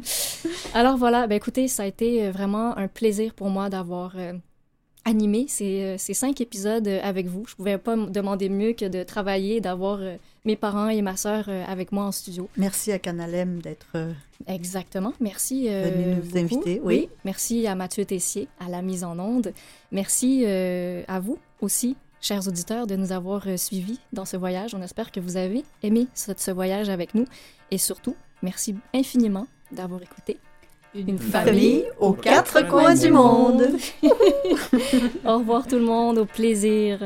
(laughs) Alors voilà, ben écoutez, ça a été euh, vraiment un plaisir pour moi d'avoir euh, animé ces, euh, ces cinq épisodes avec vous. Je pouvais pas me demander mieux que de travailler, d'avoir euh, mes parents et ma sœur euh, avec moi en studio. Merci à Canalem d'être. Exactement. Merci. Venu nous inviter, oui. Merci à Mathieu Tessier, à la mise en onde. Merci à vous aussi, chers auditeurs, de nous avoir euh, suivis dans ce voyage. On espère que vous avez aimé ce, ce voyage avec nous. Et surtout, merci infiniment d'avoir écouté. Une famille aux quatre coins du monde. (laughs) Au revoir tout le monde, au plaisir.